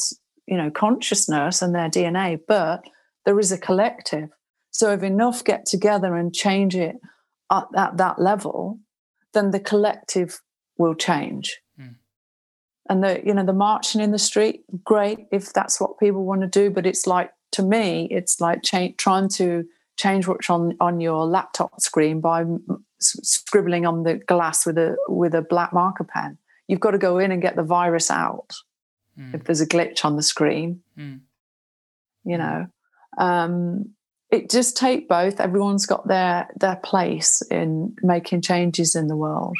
you know consciousness and their dna but there is a collective. So if enough get together and change it at, at that level then the collective will change. Mm. and the you know the marching in the street great if that's what people want to do but it's like to me it's like cha- trying to change what's on on your laptop screen by s- scribbling on the glass with a with a black marker pen. You've got to go in and get the virus out mm, if there's a glitch on the screen. Mm, you know um it just take both. Everyone's got their their place in making changes in the world.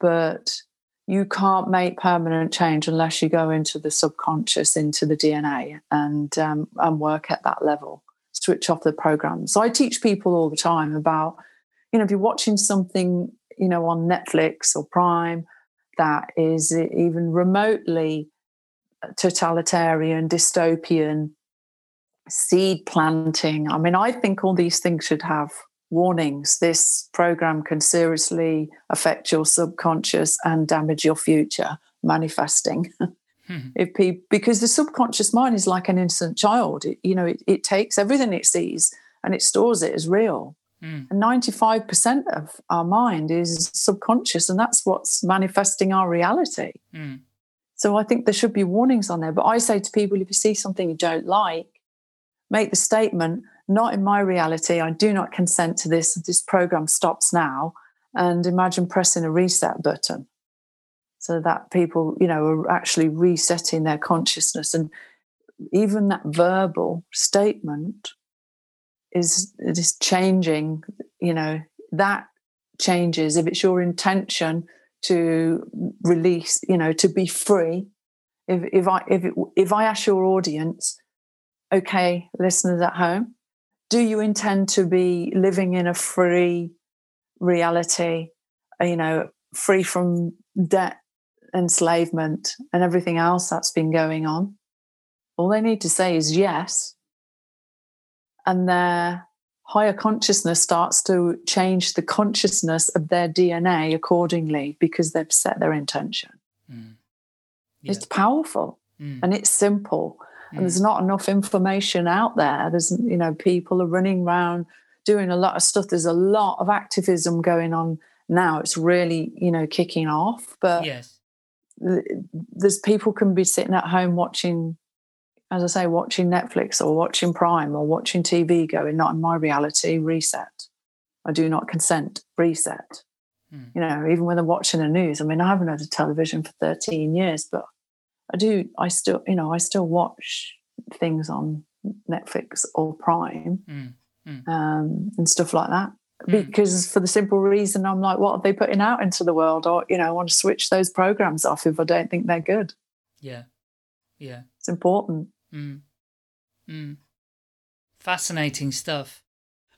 But you can't make permanent change unless you go into the subconscious into the dna and um, and work at that level. Switch off the program so i teach people all the time about you know if you're watching something you know on netflix or prime that is even remotely totalitarian dystopian seed planting. I mean, I think all these things should have warnings. This program can seriously affect your subconscious and damage your future manifesting. mhm, <laughs> if people, because the subconscious mind is like an innocent child, it, you know, it, it takes everything it sees and it stores it as real. mm, And 95% of our mind is subconscious, and that's what's manifesting our reality. mm, So I think there should be warnings on there. But I say to people if you see something you don't like, make the statement, not in my reality. I do not consent to this. This program stops now. And imagine pressing a reset button so that people, you know, are actually resetting their consciousness. And even that verbal statement is is changing, you know, that changes if it's your intention to release, you know, to be free. If if I if it, if I ask your audience, okay, listeners at home, do you intend to be living in a free reality, uh, you know, free from debt, enslavement, and everything else that's been going on? All they need to say is yes. And their higher consciousness starts to change the consciousness of their DNA accordingly because they've set their intention. mm. Yeah, It's powerful mm, and it's simple and there's not enough information out there. There's you know people are running around doing a lot of stuff. There's a lot of activism going on now. It's really you know kicking off but yes. there's people can be sitting at home watching as i say watching netflix or watching prime or watching tv going not in my reality reset. I do not consent reset. Mm. you know even when they're watching the news. I mean i haven't had a television for 13 years but i do i still you know i still watch things on netflix or prime Mm, um, and stuff like that Mm. because for the simple reason i'm like what are they putting out into the world or you know i want to switch those programs off if i don't think they're good yeah. Yeah. it's important Mm. Mm. Fascinating stuff.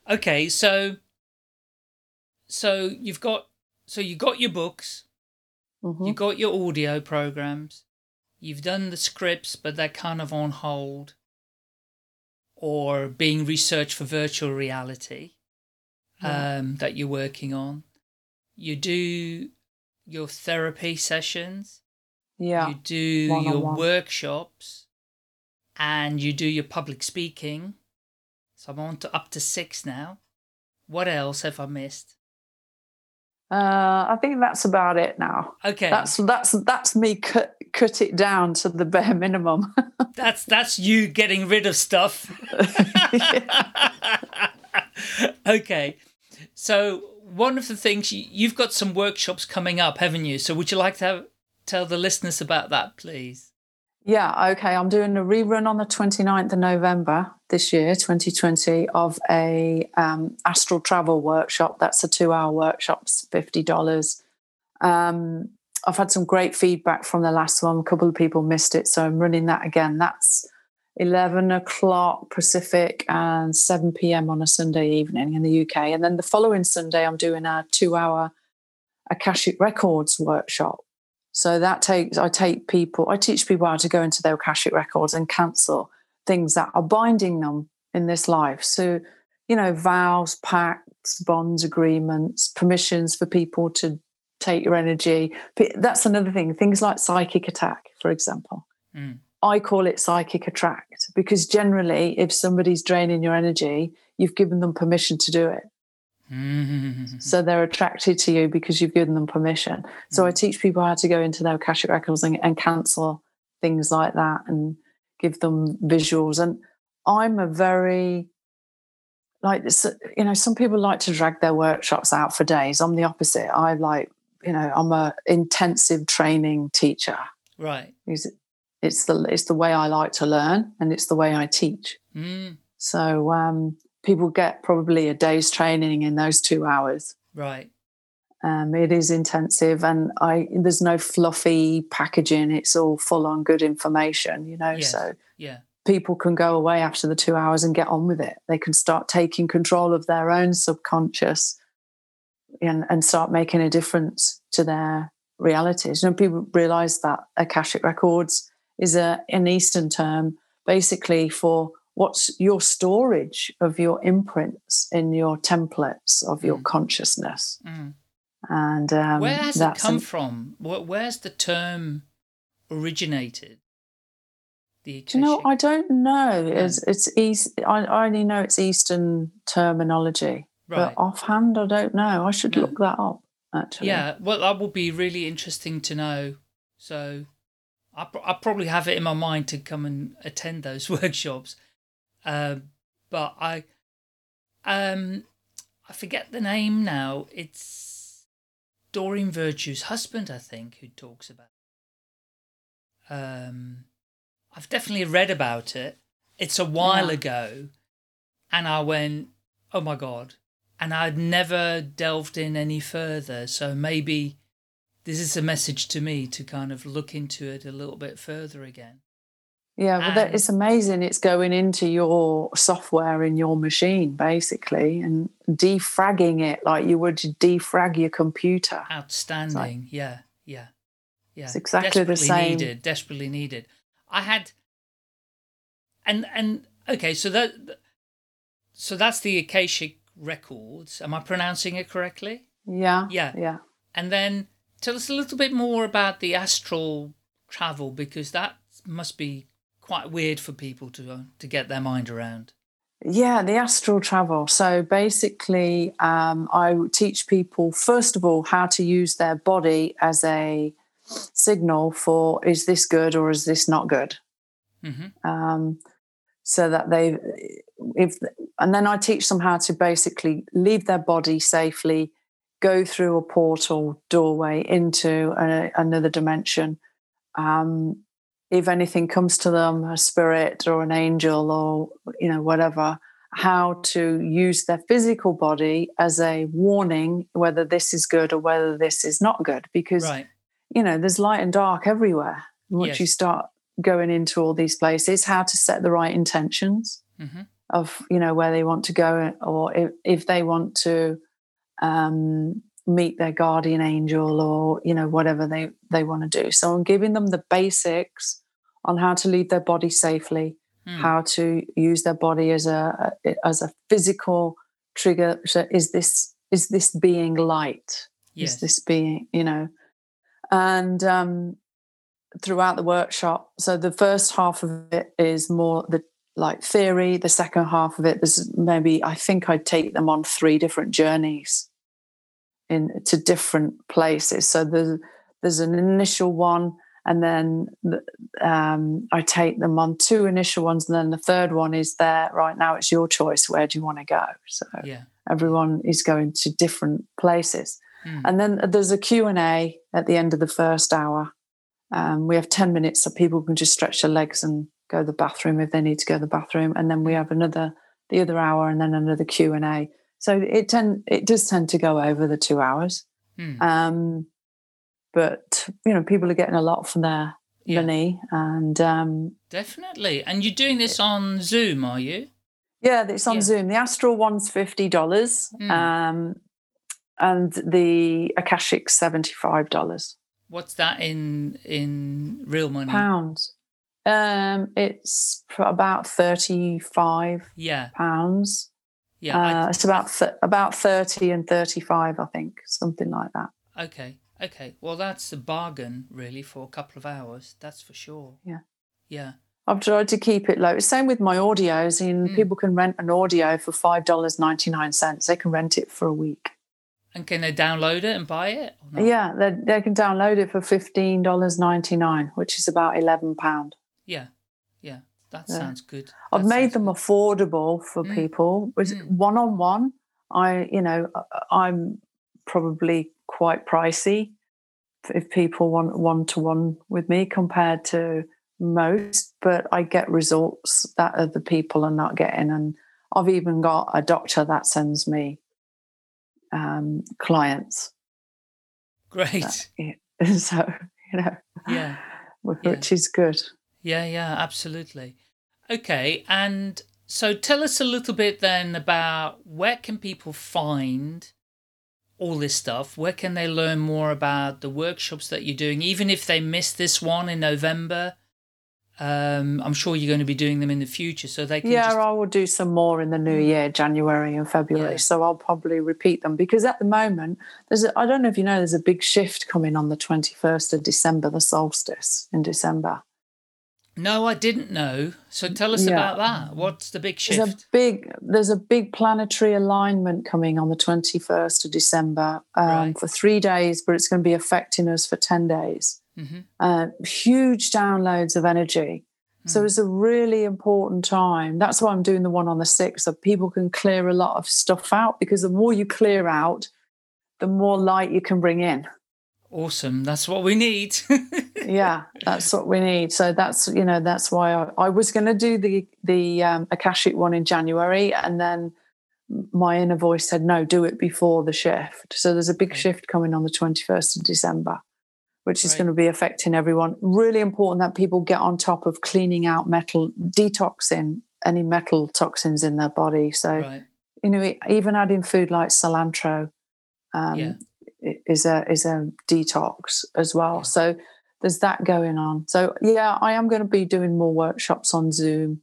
Okay, so so you've got so you got your books, Mhm. you got your audio programs, you've done the scripts, but they're kind of on hold or being researched for virtual reality Yeah. um, that you're working on. You do your therapy sessions, yeah. you do your One-on-one. workshops, and you do your public speaking. So I'm on to up to six now. What else have I missed? Uh, I think that's about it now. Okay, That's that's that's me cut cut it down to the bare minimum. <laughs> that's that's you getting rid of stuff. <laughs> okay, so one of the things you, you've got some workshops coming up, haven't you? So would you like to have, tell the listeners about that, please? Yeah, okay. I'm doing a rerun on the 29th of November this year, 2020, of a um, astral travel workshop. That's a two-hour workshop, it's $50. Um, I've had some great feedback from the last one. A couple of people missed it, so I'm running that again. That's 11 o'clock Pacific and 7 p.m. on a Sunday evening in the UK. And then the following Sunday, I'm doing a two-hour Akashic Records workshop. So that takes I take people, I teach people how to go into their Akashic records and cancel things that are binding them in this life. So, you know, vows, pacts, bonds, agreements, permissions for people to take your energy. That's another thing. Things like psychic attack, for example. Mm. I call it psychic attract because generally, if somebody's draining your energy, you've given them permission to do it. Mm-hmm. So they're attracted to you because you've given them permission. So I Mm. teach people how to go into their Akashic records and, and cancel things like that and give them visuals. And I'm a very like you know, some people like to drag their workshops out for days. I'm the opposite. I like, you know, I'm a intensive training teacher. Right. It's, it's the it's the way I like to learn and it's the way I teach. Mm, So um, people get probably a day's training in those two hours. right. Um, it is intensive, and I there's no fluffy packaging. It's all full on good information, you know. Yes. So Yeah. people can go away after the two hours and get on with it. They can start taking control of their own subconscious and, and start making a difference to their realities. You know, people realize that Akashic Records is a an Eastern term basically for what's your storage of your imprints in your templates of your Mm. consciousness. Mm. And um, Where has it come an- from? Where, where's the term originated? The you know? I don't know. Yeah. It's it's east. I, I only know it's Eastern terminology, right. but offhand, I don't know. I should No. look that up. Actually, Yeah, well, that would be really interesting to know. So, I I probably have it in my mind to come and attend those <laughs> workshops, um, but I, um, I forget the name now. It's Doreen Virtue's husband, I think, who talks about. It. Um, I've definitely read about it. It's a while Yeah. ago, and I went, "Oh my god!" and I'd never delved in any further. So maybe this is a message to me to kind of look into it a little bit further again. Yeah. Well, that, it's amazing. It's going into your software in your machine, basically, and defragging it like you would defrag your computer. Outstanding. yeah, yeah, yeah. It's exactly the desperately same. Needed, desperately needed. I had, and and okay, so that, so that's the Akashic records. Am I pronouncing it correctly? Yeah, Yeah. yeah. And then tell us a little bit more about the astral travel because that must be quite weird for people to uh, to get their mind around. Yeah, the astral travel. So basically, um, I teach people, first of all, how to use their body as a signal for is this good or is this not good? hmm Um, so that they, if, and then I teach them how to basically leave their body safely, go through a portal doorway into a, another dimension. Um, if anything comes to them, a spirit or an angel or you know whatever, how to use their physical body as a warning whether this is good or whether this is not good. Because Right. you know there's light and dark everywhere. Once Yes. you start going into all these places, how to set the right intentions hmm of you know where they want to go or if, if they want to um, meet their guardian angel or you know whatever they they want to do so i'm giving them the basics on how to leave their body safely Hmm. how to use their body as a as a physical trigger. So is this is this being light? Yes. is this being you know? And um throughout the workshop so the first half of it is more the like theory. The second half of it there's maybe i think i'd take them on three different journeys in to different places. So there's there's an initial one and then um, i take them on two initial ones and then the third one is there right now it's your choice. Where do you want to go? So Yeah. everyone is going to different places. Mm. and then there's a q&a at the end of the first hour. Um, we have 10 minutes so people can just stretch their legs and go to the bathroom if they need to go to the bathroom. And then we have another the other hour and then another q&a so it tend it does tend to go over the two hours. Mm. um, but you know people are getting a lot for their Yeah. money and um, Definitely. And you're doing this on Zoom, are you? Yeah, it's on Yeah. Zoom. The Astral one's fifty dollars, Mm. um, and the Akashic seventy five dollars What's that in in real money? pounds. Um, it's about thirty five Yeah. pounds. Yeah. uh, I- it's about th- about thirty and thirty five, I think, something like that. Okay. Okay. Well, that's a bargain, really, for a couple of hours. That's for sure. Yeah. Yeah. I've tried to keep it low. Same with my audios. In Mm. people can rent an audio for five dollars ninety nine cents. They can rent it for a week. And can they download it and buy it? Or not? Yeah, they, they can download it for fifteen dollars ninety nine, which is about eleven pound. Yeah. Yeah. That Yeah. sounds good. I've That made them good. affordable for Mm. people. Was one on one. I, you know, I'm probably quite pricey if people want one to one with me compared to most, but I get results that other people are not getting. And I've even got a doctor that sends me um, clients. Great. <laughs> <laughs> so, you know, Yeah. <laughs> which Yeah. is good. Yeah, yeah, absolutely. Okay, and so tell us a little bit then about where can people find all this stuff? Where can they learn more about the workshops that you're doing, even if they missed this one in November? Um, I'm sure you're going to be doing them in the future, so they can Yeah, just I will do some more in the new Mm. year, January and February. Yeah. So I'll probably repeat them because at the moment, there's a, I don't know if you know, there's a big shift coming on the 21st of December, the solstice in December. No, I didn't know. So tell us Yeah. about that. What's the big There's a shift? big there's a big planetary alignment coming on the 21st of December um, Right. for three days, but it's going to be affecting us for 10 days. hmm uh, huge downloads of energy. So Mm. it's a really important time. That's why I'm doing the one on the 6th, so people can clear a lot of stuff out because the more you clear out, the more light you can bring in. Awesome. That's what we need. <laughs> Yeah, that's what we need. So that's you know that's why I, I was going to do the the um, Akashic one in January, and then my inner voice said no, do it before the shift. So there's a big shift coming on the 21st of December, which is Right. going to be affecting everyone. Really important that people get on top of cleaning out metal, detoxing any metal toxins in their body. So right. you know, even adding food like cilantro um, Yeah. Is a is a detox as well. So there's that going on. So yeah, I am going to be doing more workshops on Zoom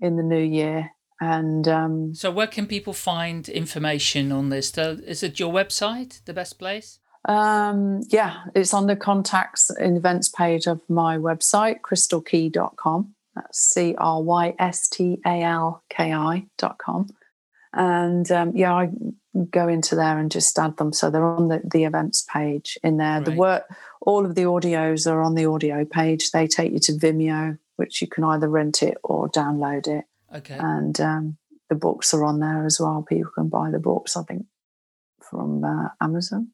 in the new year, and um, So where can people find information on this? Is it your website the best place? um, yeah, it's on the contacts and events page of my website, crystalki.com. That's C R Y S T A L K I dot com. And um, yeah, I go into there and just add them. So they're on the, the events page in there. The work, all of the audios are on the audio page. They take you to Vimeo, which you can either rent it or download it. Okay. And um, the books are on there as well. People can buy the books, I think, from uh, Amazon.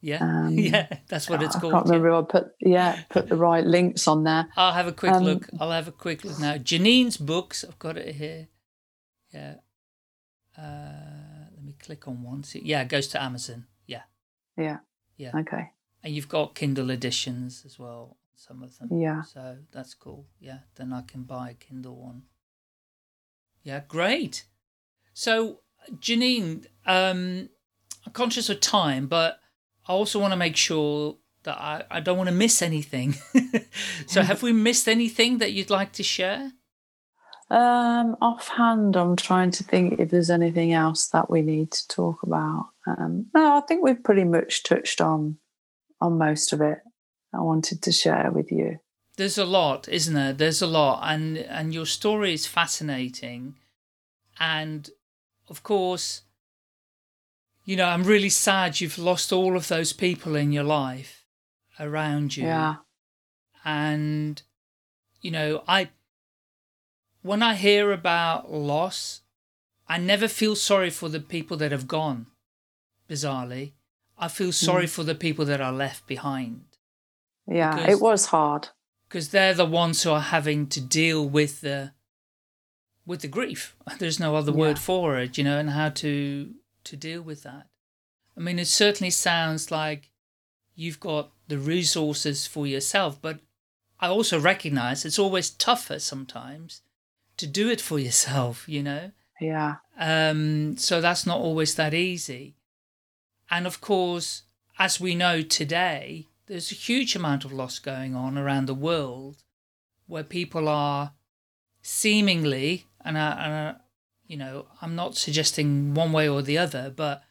yeah. um, <laughs> yeah. That's what it's I called. can't yeah. remember. I put yeah, put the right links on there. I'll have a quick Um, look. I'll have a quick look now. Janine's books. I've got it here. Yeah. Uh, click on one. See, yeah, it goes to Amazon. Yeah. Yeah. Yeah. Okay. And you've got Kindle editions as well. Some of them. Yeah. So that's cool. Yeah. Then I can buy a Kindle one. Yeah. Great. So Janine, um, I'm conscious of time, but I also want to make sure that I, I don't want to miss anything. <laughs> so, have we missed anything that you'd like to share? Um, offhand, I'm trying to think if there's anything else that we need to talk about. Um, no, I think we've pretty much touched on on most of it. I wanted to share with you. There's a lot, isn't there? There's a lot, and and your story is fascinating, and of course, you know, I'm really sad you've lost all of those people in your life around you. Yeah. And, you know, I, when I hear about loss, I never feel sorry for the people that have gone, bizarrely. I feel sorry mm. for the people that are left behind. Yeah, because, it was hard. Because they're the ones who are having to deal with the with the grief. <laughs> There's no other yeah. word for it, you know, and how to to deal with that. I mean, it certainly sounds like you've got the resources for yourself, but I also recognize it's always tougher sometimes to do it for yourself, you know? Yeah. Um, so that's not always that easy. And of course, as we know today, there's a huge amount of loss going on around the world where people are seemingly, and, I, and I, you know, I'm not suggesting one way or the other, but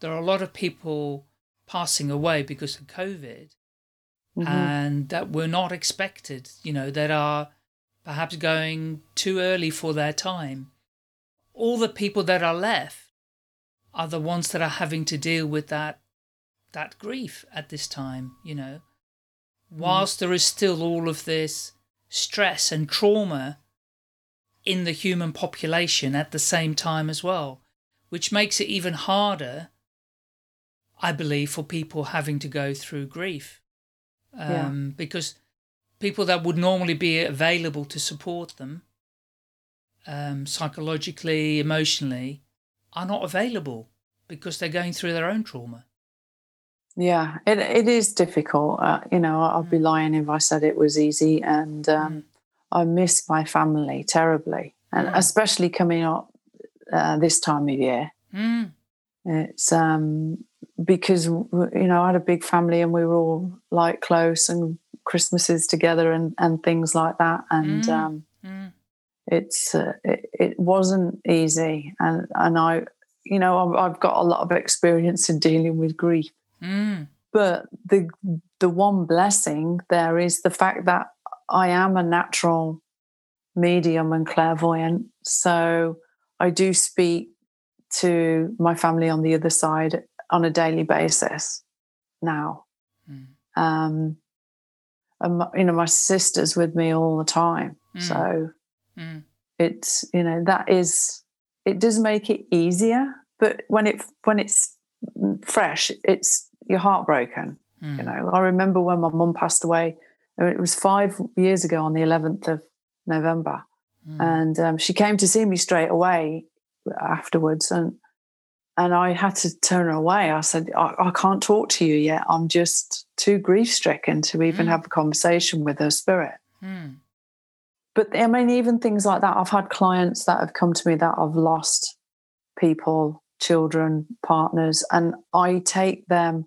there are a lot of people passing away because of COVID mm-hmm. and that were not expected, you know, that are perhaps going too early for their time. All the people that are left are the ones that are having to deal with that that grief at this time, you know. Mm. Whilst mm. there is still all of this stress and trauma in the human population at the same time as well, which makes it even harder, I believe, for people having to go through grief. Um, yeah. Because people that would normally be available to support them um, psychologically, emotionally, are not available because they're going through their own trauma. Yeah, it it is difficult. Uh, you know, I'd be mm. lying if I said it was easy, and um, mm. I miss my family terribly, and mm. especially coming up uh, this time of year. Mm. It's um, because you know I had a big family and we were all like close and Christmases together and and things like that, and mm. um, mm. it's uh, it, it wasn't easy, and and I you know I've got a lot of experience in dealing with grief Mm. But the the one blessing there is the fact that I am a natural medium and clairvoyant. So I do speak to my family on the other side on a daily basis now. Mm. Um, and my, you know, my sister's with me all the time. Mm. So mm. it's, you know, that is, it does make it easier. But when it, when it's fresh, it's you're heartbroken. Mm. You know, I remember when my mum passed away. It was five years ago on the 11th of November, mm. and um, she came to see me straight away afterwards, and and I had to turn her away. I said, I, I can't talk to you yet. I'm just too grief stricken to even mm. have a conversation with her spirit. Mm. But I mean, even things like that. I've had clients that have come to me that have lost people, children, partners, and I take them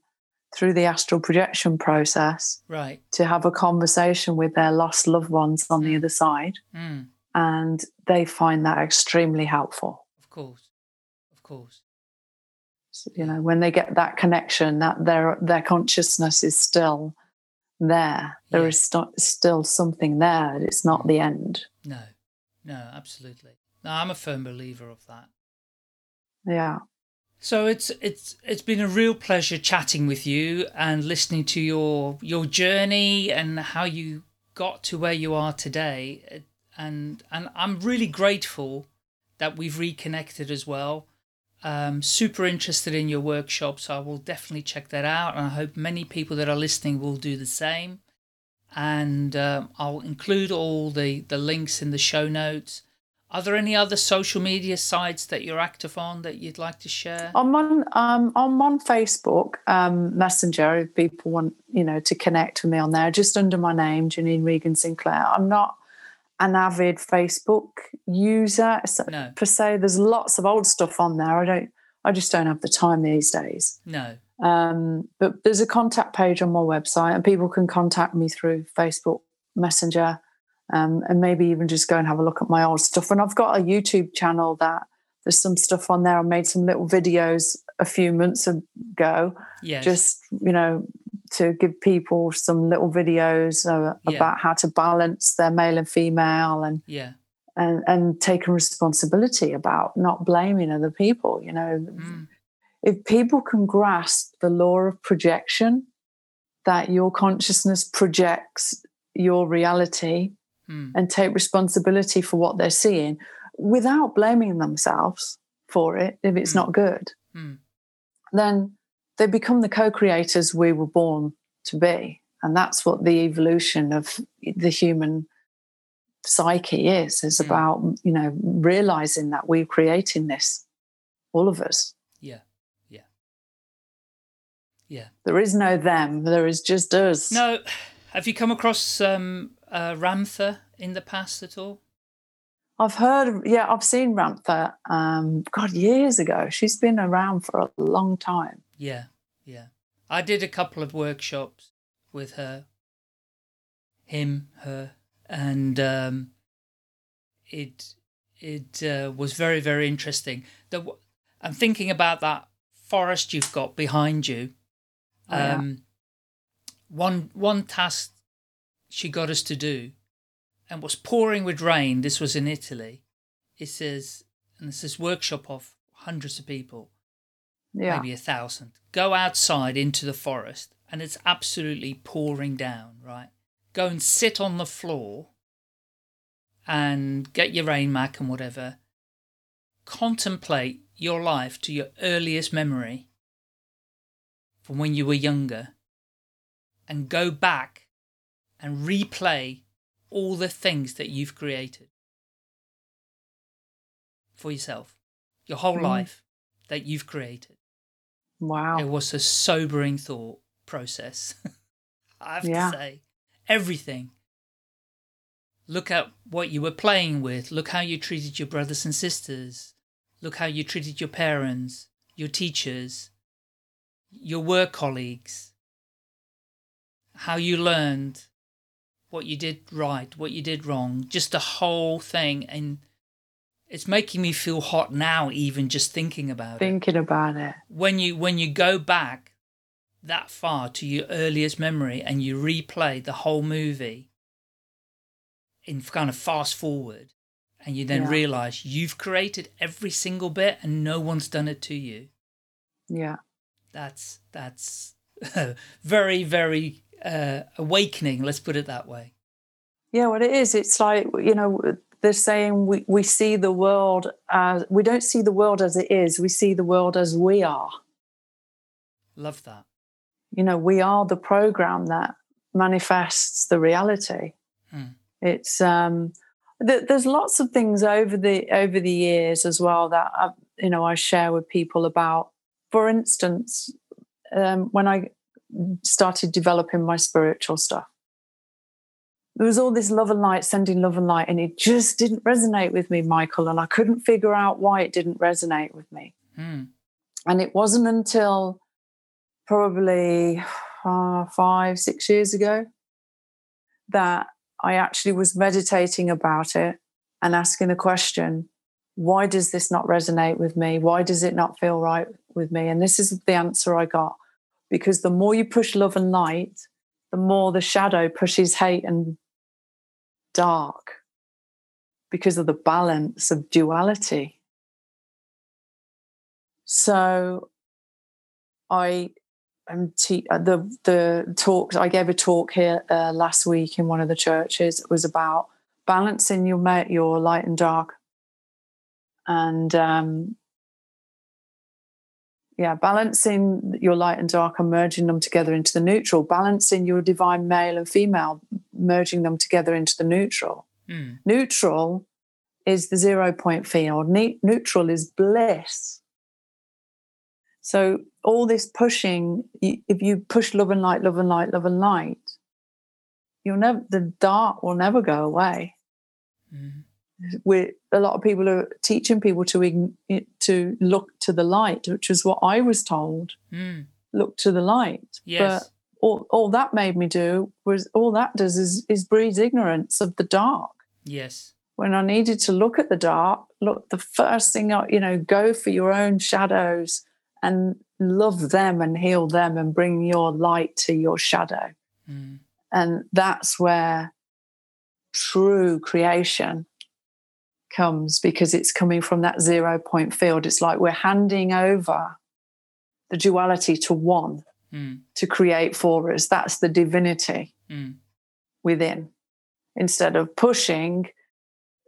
through the astral projection process right to have a conversation with their lost loved ones on the other side mm. and they find that extremely helpful of course of course you know when they get that connection that their their consciousness is still there There yeah. is st- still something there it's not the end no no absolutely no i'm a firm believer of that yeah so it's it's it's been a real pleasure chatting with you and listening to your your journey and how you got to where you are today. And and I'm really grateful that we've reconnected as well. Um, super interested in your workshop, so I will definitely check that out. And I hope many people that are listening will do the same. And um, I'll include all the, the links in the show notes. Are there any other social media sites that you're active on that you'd like to share? I'm on um, I'm on Facebook um, Messenger. If people want you know to connect with me on there, just under my name, Janine Regan Sinclair. I'm not an avid Facebook user no. per se. There's lots of old stuff on there. I don't I just don't have the time these days. No. Um, but there's a contact page on my website, and people can contact me through Facebook Messenger, um, and maybe even just go and have a look at my old stuff. And I've got a YouTube channel that there's some stuff on there. I made some little videos a few months ago, Yes. just you know, to give people some little videos uh, Yeah. about how to balance their male and female, and yeah. and and taking responsibility about not blaming other people. You know, Mm. if people can grasp the law of projection, that your consciousness projects your reality Mm. and take responsibility for what they're seeing without blaming themselves for it if it's Mm. not good, Mm. Then they become the co creators we were born to be. And that's what the evolution of the human psyche is, is Mm. about, you know, realizing that we're creating this, all of us. Yeah. Yeah. Yeah. There is no them, there is just us. No. Have you come across um, uh, Ramtha in the past at all? I've heard, yeah, I've seen Ramtha, um, God, years ago. She's been around for a long time. Yeah. Yeah. I did a couple of workshops with her, him, her, and um, it it uh, was very very interesting. The, I'm thinking about that forest you've got behind you. Oh, yeah. Um, one one task she got us to do, and was pouring with rain. This was in Italy. It says, and this is workshop of hundreds of people Yeah. maybe a thousand. Go outside into the forest and it's absolutely pouring down, right? Go and sit on the floor and get your rain mac and whatever. Contemplate your life to your earliest memory from when you were younger and go back and replay all the things that you've created for yourself, your whole Mm. life that you've created. Wow. It was a sobering thought process. <laughs> I have Yeah. to say, everything. Look at what you were playing with. Look how you treated your brothers and sisters. Look how you treated your parents, your teachers, your work colleagues. How you learned what you did right, what you did wrong, just the whole thing. And it's making me feel hot now, even just thinking about it Thinking about it. when you when you go back that far to your earliest memory and you replay the whole movie in kind of fast forward and you then Yeah. realize you've created every single bit and no one's done it to you Yeah. that's that's <laughs> very very uh, awakening let's put it that way Yeah, what it is, it's like, you know, they're saying we, we see the world as, we don't see the world as it is, we see the world as we are. love that You know, we are the program that manifests the reality. Hmm. It's, um, th- there's lots of things over the over the years as well that I, you know I share with people about. For instance, um, when I started developing my spiritual stuff, there was all this love and light, sending love and light, and it just didn't resonate with me, Michael. And I couldn't figure out why it didn't resonate with me. Hmm. And it wasn't until probably uh, five, six years ago that I actually was meditating about it and asking the question why does this not resonate with me? Why does it not feel right with me? And this is the answer I got because the more you push love and light, the more the shadow pushes hate and dark because of the balance of duality. So I am te- uh, the the talk I gave a talk here uh, last week in one of the churches. It was about balancing your your light and dark, and um, yeah, balancing your light and dark and merging them together into the neutral. Balancing your divine male and female, merging them together into the neutral. Hmm. Neutral is the zero point field. Ne- neutral is bliss. So all this pushing if you push love and light, love and light, love and light, you'll never the dark will never go away. Hmm. We a lot of people are teaching people to to look to the light, which is what I was told. Mm. Look to the light. Yes. But all, all that made me do was all that does is, is breeds ignorance of the dark. Yes. When I needed to look at the dark, look the first thing I, you know, go for your own shadows and love them and heal them and bring your light to your shadow. Mm. And that's where true creation comes because it's coming from that zero point field. It's like we're handing over the duality to one Mm. to create for us. That's the divinity Mm. within. Instead of pushing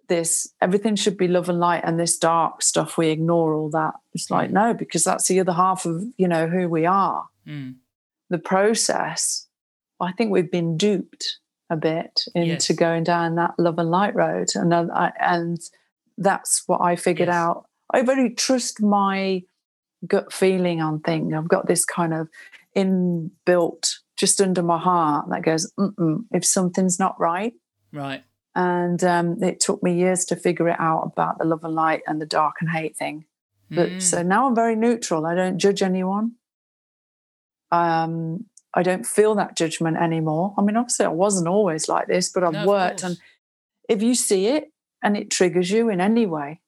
this, everything should be love and light, and this dark stuff, we ignore all that. It's like, Mm. no, because that's the other half of, you know, who we are. Mm. The process, I think we've been duped a bit into Yes. going down that love and light road. And, I, and that's what I figured Yes. out. I very trust my gut feeling on things. I've got this kind of inbuilt just under my heart that goes, Mm-mm, if something's not right. Right. And um, it took me years to figure it out about the love and light and the dark and hate thing. But Mm. so now I'm very neutral. I don't judge anyone. Um, I don't feel that judgment anymore. I mean, obviously, I wasn't always like this, but I've No, worked. And if you see it and it triggers you in any way,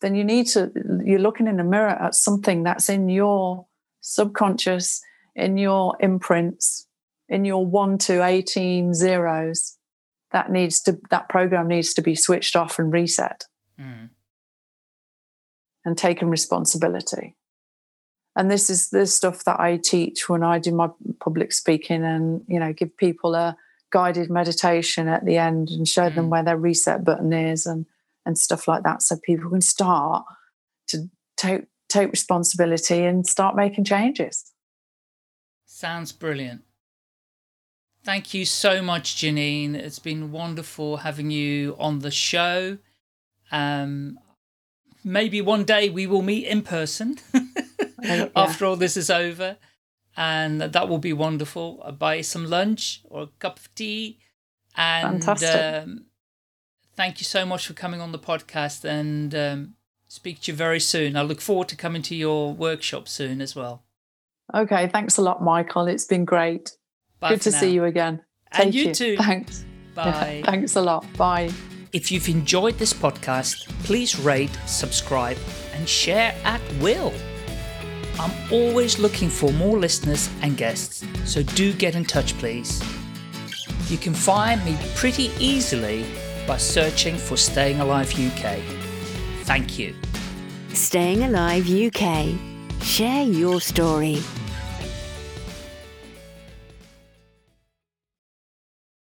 then you need to, you're looking in the mirror at something that's in your subconscious, in your imprints, in your one to 18 zeros. That needs to, that program needs to be switched off and reset Mm. and taken responsibility. And this is the stuff that I teach when I do my public speaking and, you know, give people a guided meditation at the end and show them Mm. where their reset button is and and stuff like that so people can start to take take responsibility and start making changes. Sounds brilliant. Thank you so much, Janine. It's been wonderful having you on the show. Um, maybe one day we will meet in person <laughs> yeah. after all this is over, and that will be wonderful. I'll buy some lunch or a cup of tea, and um, thank you so much for coming on the podcast. And um, speak to you very soon. I look forward to coming to your workshop soon as well. Okay, thanks a lot, Michael. It's been great. Bye Good to see you again. And Take you too. Thanks. <laughs> Bye. Thanks a lot. Bye. If you've enjoyed this podcast, please rate, subscribe, and share at will. I'm always looking for more listeners and guests, so do get in touch, please. You can find me pretty easily by searching for Staying Alive UK. Thank you. Staying Alive UK. Share your story.